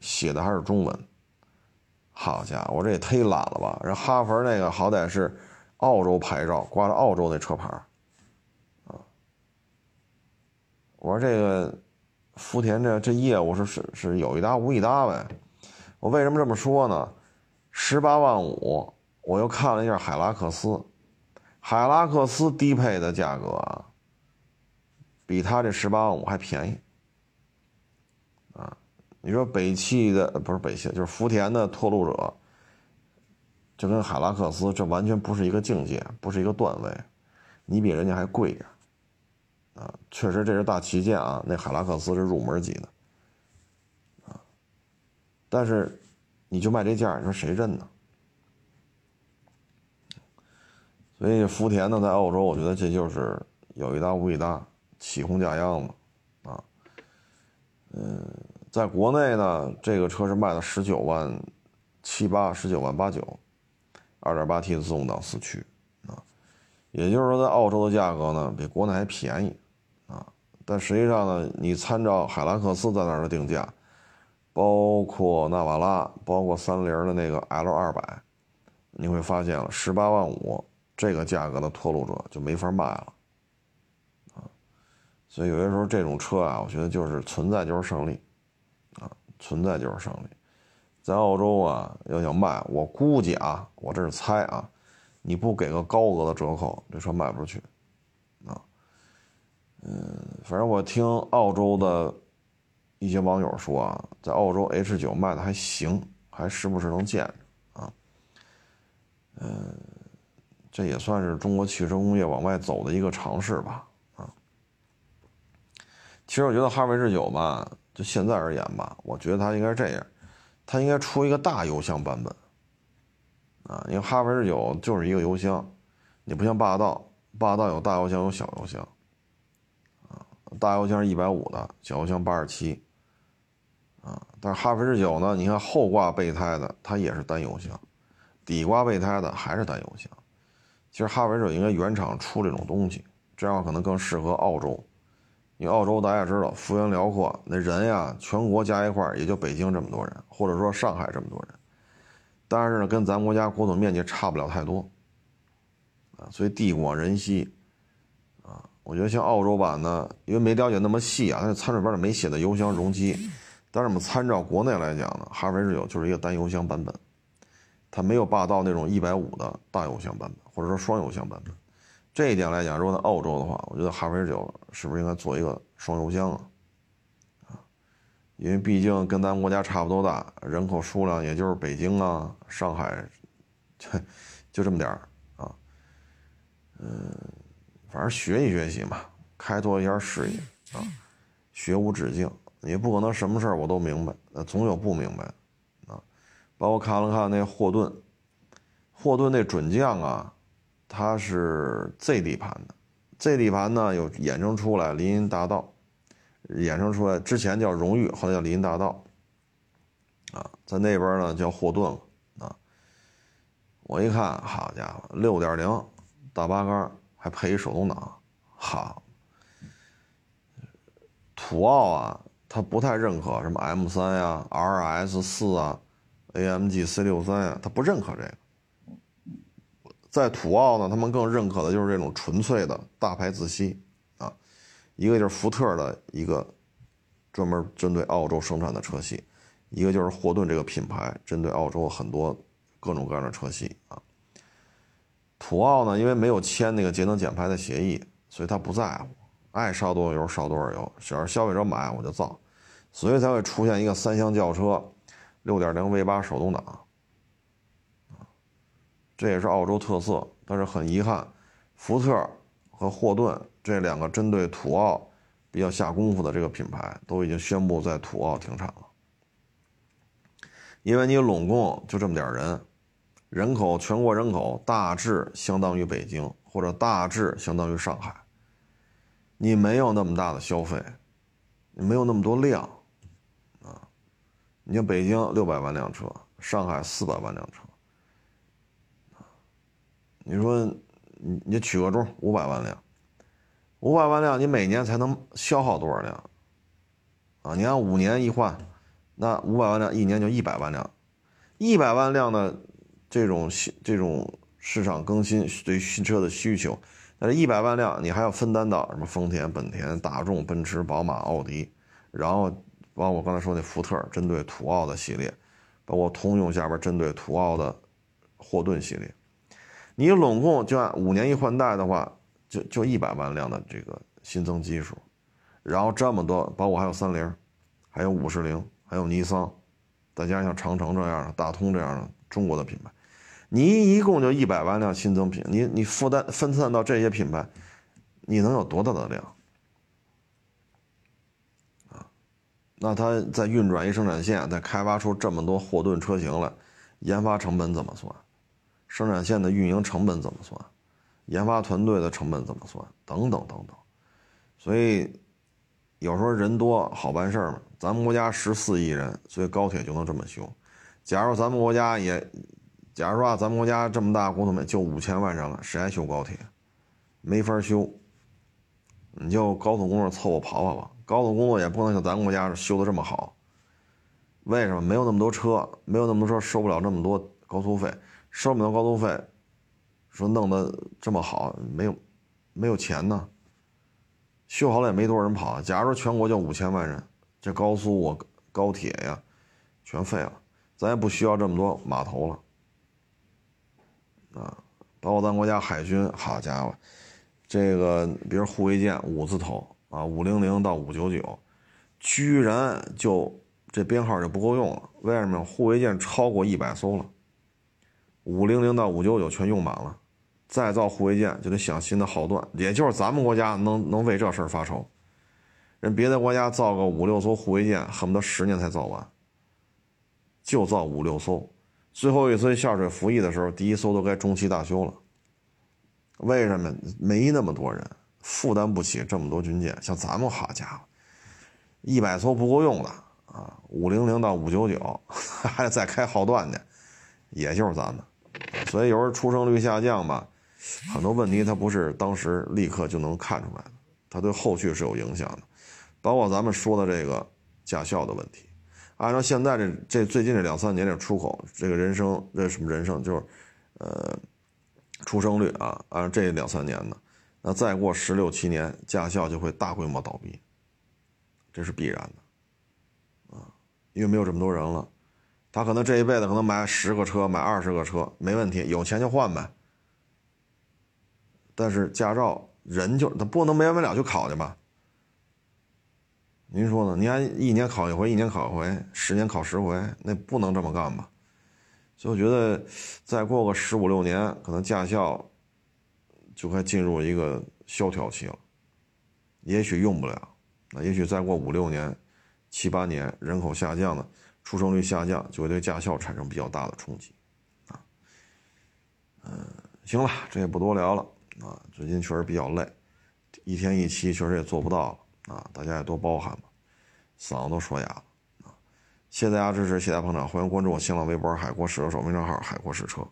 写的还是中文。好家伙，这也忒懒了吧！人哈佛那个好歹是澳洲牌照，挂着澳洲那车牌啊。我说这个福田这这业务是是是有一搭无一搭呗。我为什么这么说呢？十八万五，我又看了一下海拉克斯。海拉克斯低配的价格，比他这十八万五还便宜啊！你说北汽的不是北汽，就是福田的拓路者，就跟海拉克斯这完全不是一个境界，不是一个段位，你比人家还贵点啊！啊确实这是大旗舰啊，那海拉克斯是入门级的啊，但是你就卖这价，你说谁认呢？所以福田呢，在澳洲，我觉得这就是有一搭无一搭，起哄架秧子，啊，嗯，在国内呢，这个车是卖到十九万七八，十九万八九，二点八 T 的自动挡四驱，啊，也就是说，在澳洲的价格呢，比国内还便宜，但实际上呢，你参照海拉克斯在那儿的定价，包括纳瓦拉，包括三菱的那个 L 二百，你会发现了十八万五。这个价格的拓路者就没法卖了，啊，所以有些时候这种车啊，我觉得就是存在就是胜利，啊，存在就是胜利。在澳洲啊，要想卖，我估计啊，我这是猜啊，你不给个高额的折扣，这车卖不出去，嗯，反正我听澳洲的一些网友说啊，在澳洲 H 九卖的还行，还时不时能见着，啊，嗯。这也算是中国汽车工业往外走的一个尝试吧，啊。其实我觉得哈弗 H 九吧，就现在而言吧，我觉得它应该这样，它应该出一个大油箱版本，啊，因为哈弗 H 九就是一个油箱，你不像霸道，霸道有大油箱有小油箱，大油箱是一百五的，小油箱八十七，啊，但是哈弗 H 九呢，你看后挂备胎的它也是单油箱，底挂备胎的还是单油箱。其实哈弗 H 应该原厂出这种东西，这样可能更适合澳洲。因为澳洲大家知道幅员辽阔，那人呀，全国加一块也就北京这么多人，或者说上海这么多人。但是呢，跟咱们国家国土面积差不了太多啊，所以地广人稀啊。我觉得像澳洲版呢，因为没了解那么细啊，它参数表里没写的油箱容积。但是我们参照国内来讲呢，哈弗 H 九就是一个单油箱版本。它没有霸道那种一百五的大油箱版本，或者说双油箱版本。这一点来讲，如果在澳洲的话，我觉得哈弗 H 九是不是应该做一个双油箱啊？啊，因为毕竟跟咱们国家差不多大，人口数量也就是北京啊、上海，就就这么点儿啊。嗯，反正学习学习嘛，开拓一下视野啊。学无止境，也不可能什么事儿我都明白，那总有不明白的啊。包括看了看那霍顿，霍顿那准将啊，他是 Z 底盘的，Z 底盘呢有衍生出来林荫大道，衍生出来之前叫荣誉，后来叫林荫大道，啊，在那边呢叫霍顿了啊。我一看，好家伙，六点零大八缸还配一手动挡，好，土澳啊，他不太认可什么 M 三呀、RS 四啊。AMG C 六三呀，他不认可这个，在土澳呢，他们更认可的就是这种纯粹的大牌自吸啊，一个就是福特的一个专门针对澳洲生产的车系，一个就是霍顿这个品牌针对澳洲很多各种各样的车系啊。土澳呢，因为没有签那个节能减排的协议，所以他不在乎，爱烧多少油烧多少油，只要消费者买我就造，所以才会出现一个三厢轿车，六点零 V 八手动挡。这也是澳洲特色，但是很遗憾，福特和霍顿这两个针对土澳比较下功夫的这个品牌，都已经宣布在土澳停产了。因为你拢共就这么点人，人口全国人口大致相当于北京或者大致相当于上海，你没有那么大的消费，你没有那么多量，啊，你像北京六百万辆车，上海四百万辆车。啊你说，你你取个中，五百万辆，五百万辆，你每年才能消耗多少辆？啊，你按五年一换，那五百万辆一年就一百万辆，一百万辆的这种这种市场更新对新车的需求，那这一百万辆你还要分担到什么丰田、本田、大众、奔驰、宝马、奥迪，然后包括我刚才说那福特针对土奥的系列，包括通用下边针对土奥的霍顿系列。你拢共就按五年一换代的话，就就一百万辆的这个新增基数，然后这么多，包括还有三菱，还有五十铃，还有尼桑，再加上像长城这样的、大通这样的中国的品牌，你一共就一百万辆新增品，你你负担分散到这些品牌，你能有多大的量？啊，那它在运转一生产线，再开发出这么多霍顿车型来，研发成本怎么算？生产线的运营成本怎么算？研发团队的成本怎么算？等等等等。所以有时候人多好办事儿嘛。咱们国家十四亿人，所以高铁就能这么修。假如咱们国家也，假如说啊，咱们国家这么大国土面就五千万人了，谁还修高铁？没法修。你就高速公路凑合跑跑吧。高速公路也不能像咱国家修的这么好。为什么？没有那么多车，没有那么多车，收不了那么多高速费。收不了高速费，说弄得这么好，没有，没有钱呢。修好了也没多少人跑。假如说全国就五千万人，这高速我高铁呀，全废了，咱也不需要这么多码头了。啊，包括咱国家海军，好家伙，这个比如护卫舰五字头啊，五零零到五九九，居然就这编号就不够用了。为什么？护卫舰超过一百艘了。五零零到五九九全用满了，再造护卫舰就得想新的号段，也就是咱们国家能能为这事儿发愁。人别的国家造个五六艘护卫舰，恨不得十年才造完，就造五六艘。最后一次下水服役的时候，第一艘都该中期大修了。为什么？没那么多人，负担不起这么多军舰。像咱们好家伙，一百艘不够用了啊！五零零到五九九 还得再开号段去，也就是咱们。所以有时候出生率下降吧，很多问题它不是当时立刻就能看出来的，它对后续是有影响的，包括咱们说的这个驾校的问题。按照现在这这最近这两三年这出口，这个人生这什么人生就是，呃，出生率啊，按照这两三年的，那再过十六七年，驾校就会大规模倒闭，这是必然的，啊，因为没有这么多人了。他可能这一辈子可能买十个车，买二十个车没问题，有钱就换呗。但是驾照人就他不能没完没了去考去吧？您说呢？您还一年考一回，一年考一回，十年考十回，那不能这么干吧？所以我觉得再过个十五六年，可能驾校就该进入一个萧条期了，也许用不了，那也许再过五六年、七八年，人口下降了。出生率下降就会对驾校产生比较大的冲击，啊，嗯，行了，这也不多聊了啊。最近确实比较累，一天一期确实也做不到了啊，大家也多包涵吧，嗓子都说哑了啊。谢谢大家支持，谢谢大家捧场，欢迎关注我新浪微博“海阔试车手”微信号“海阔试车”。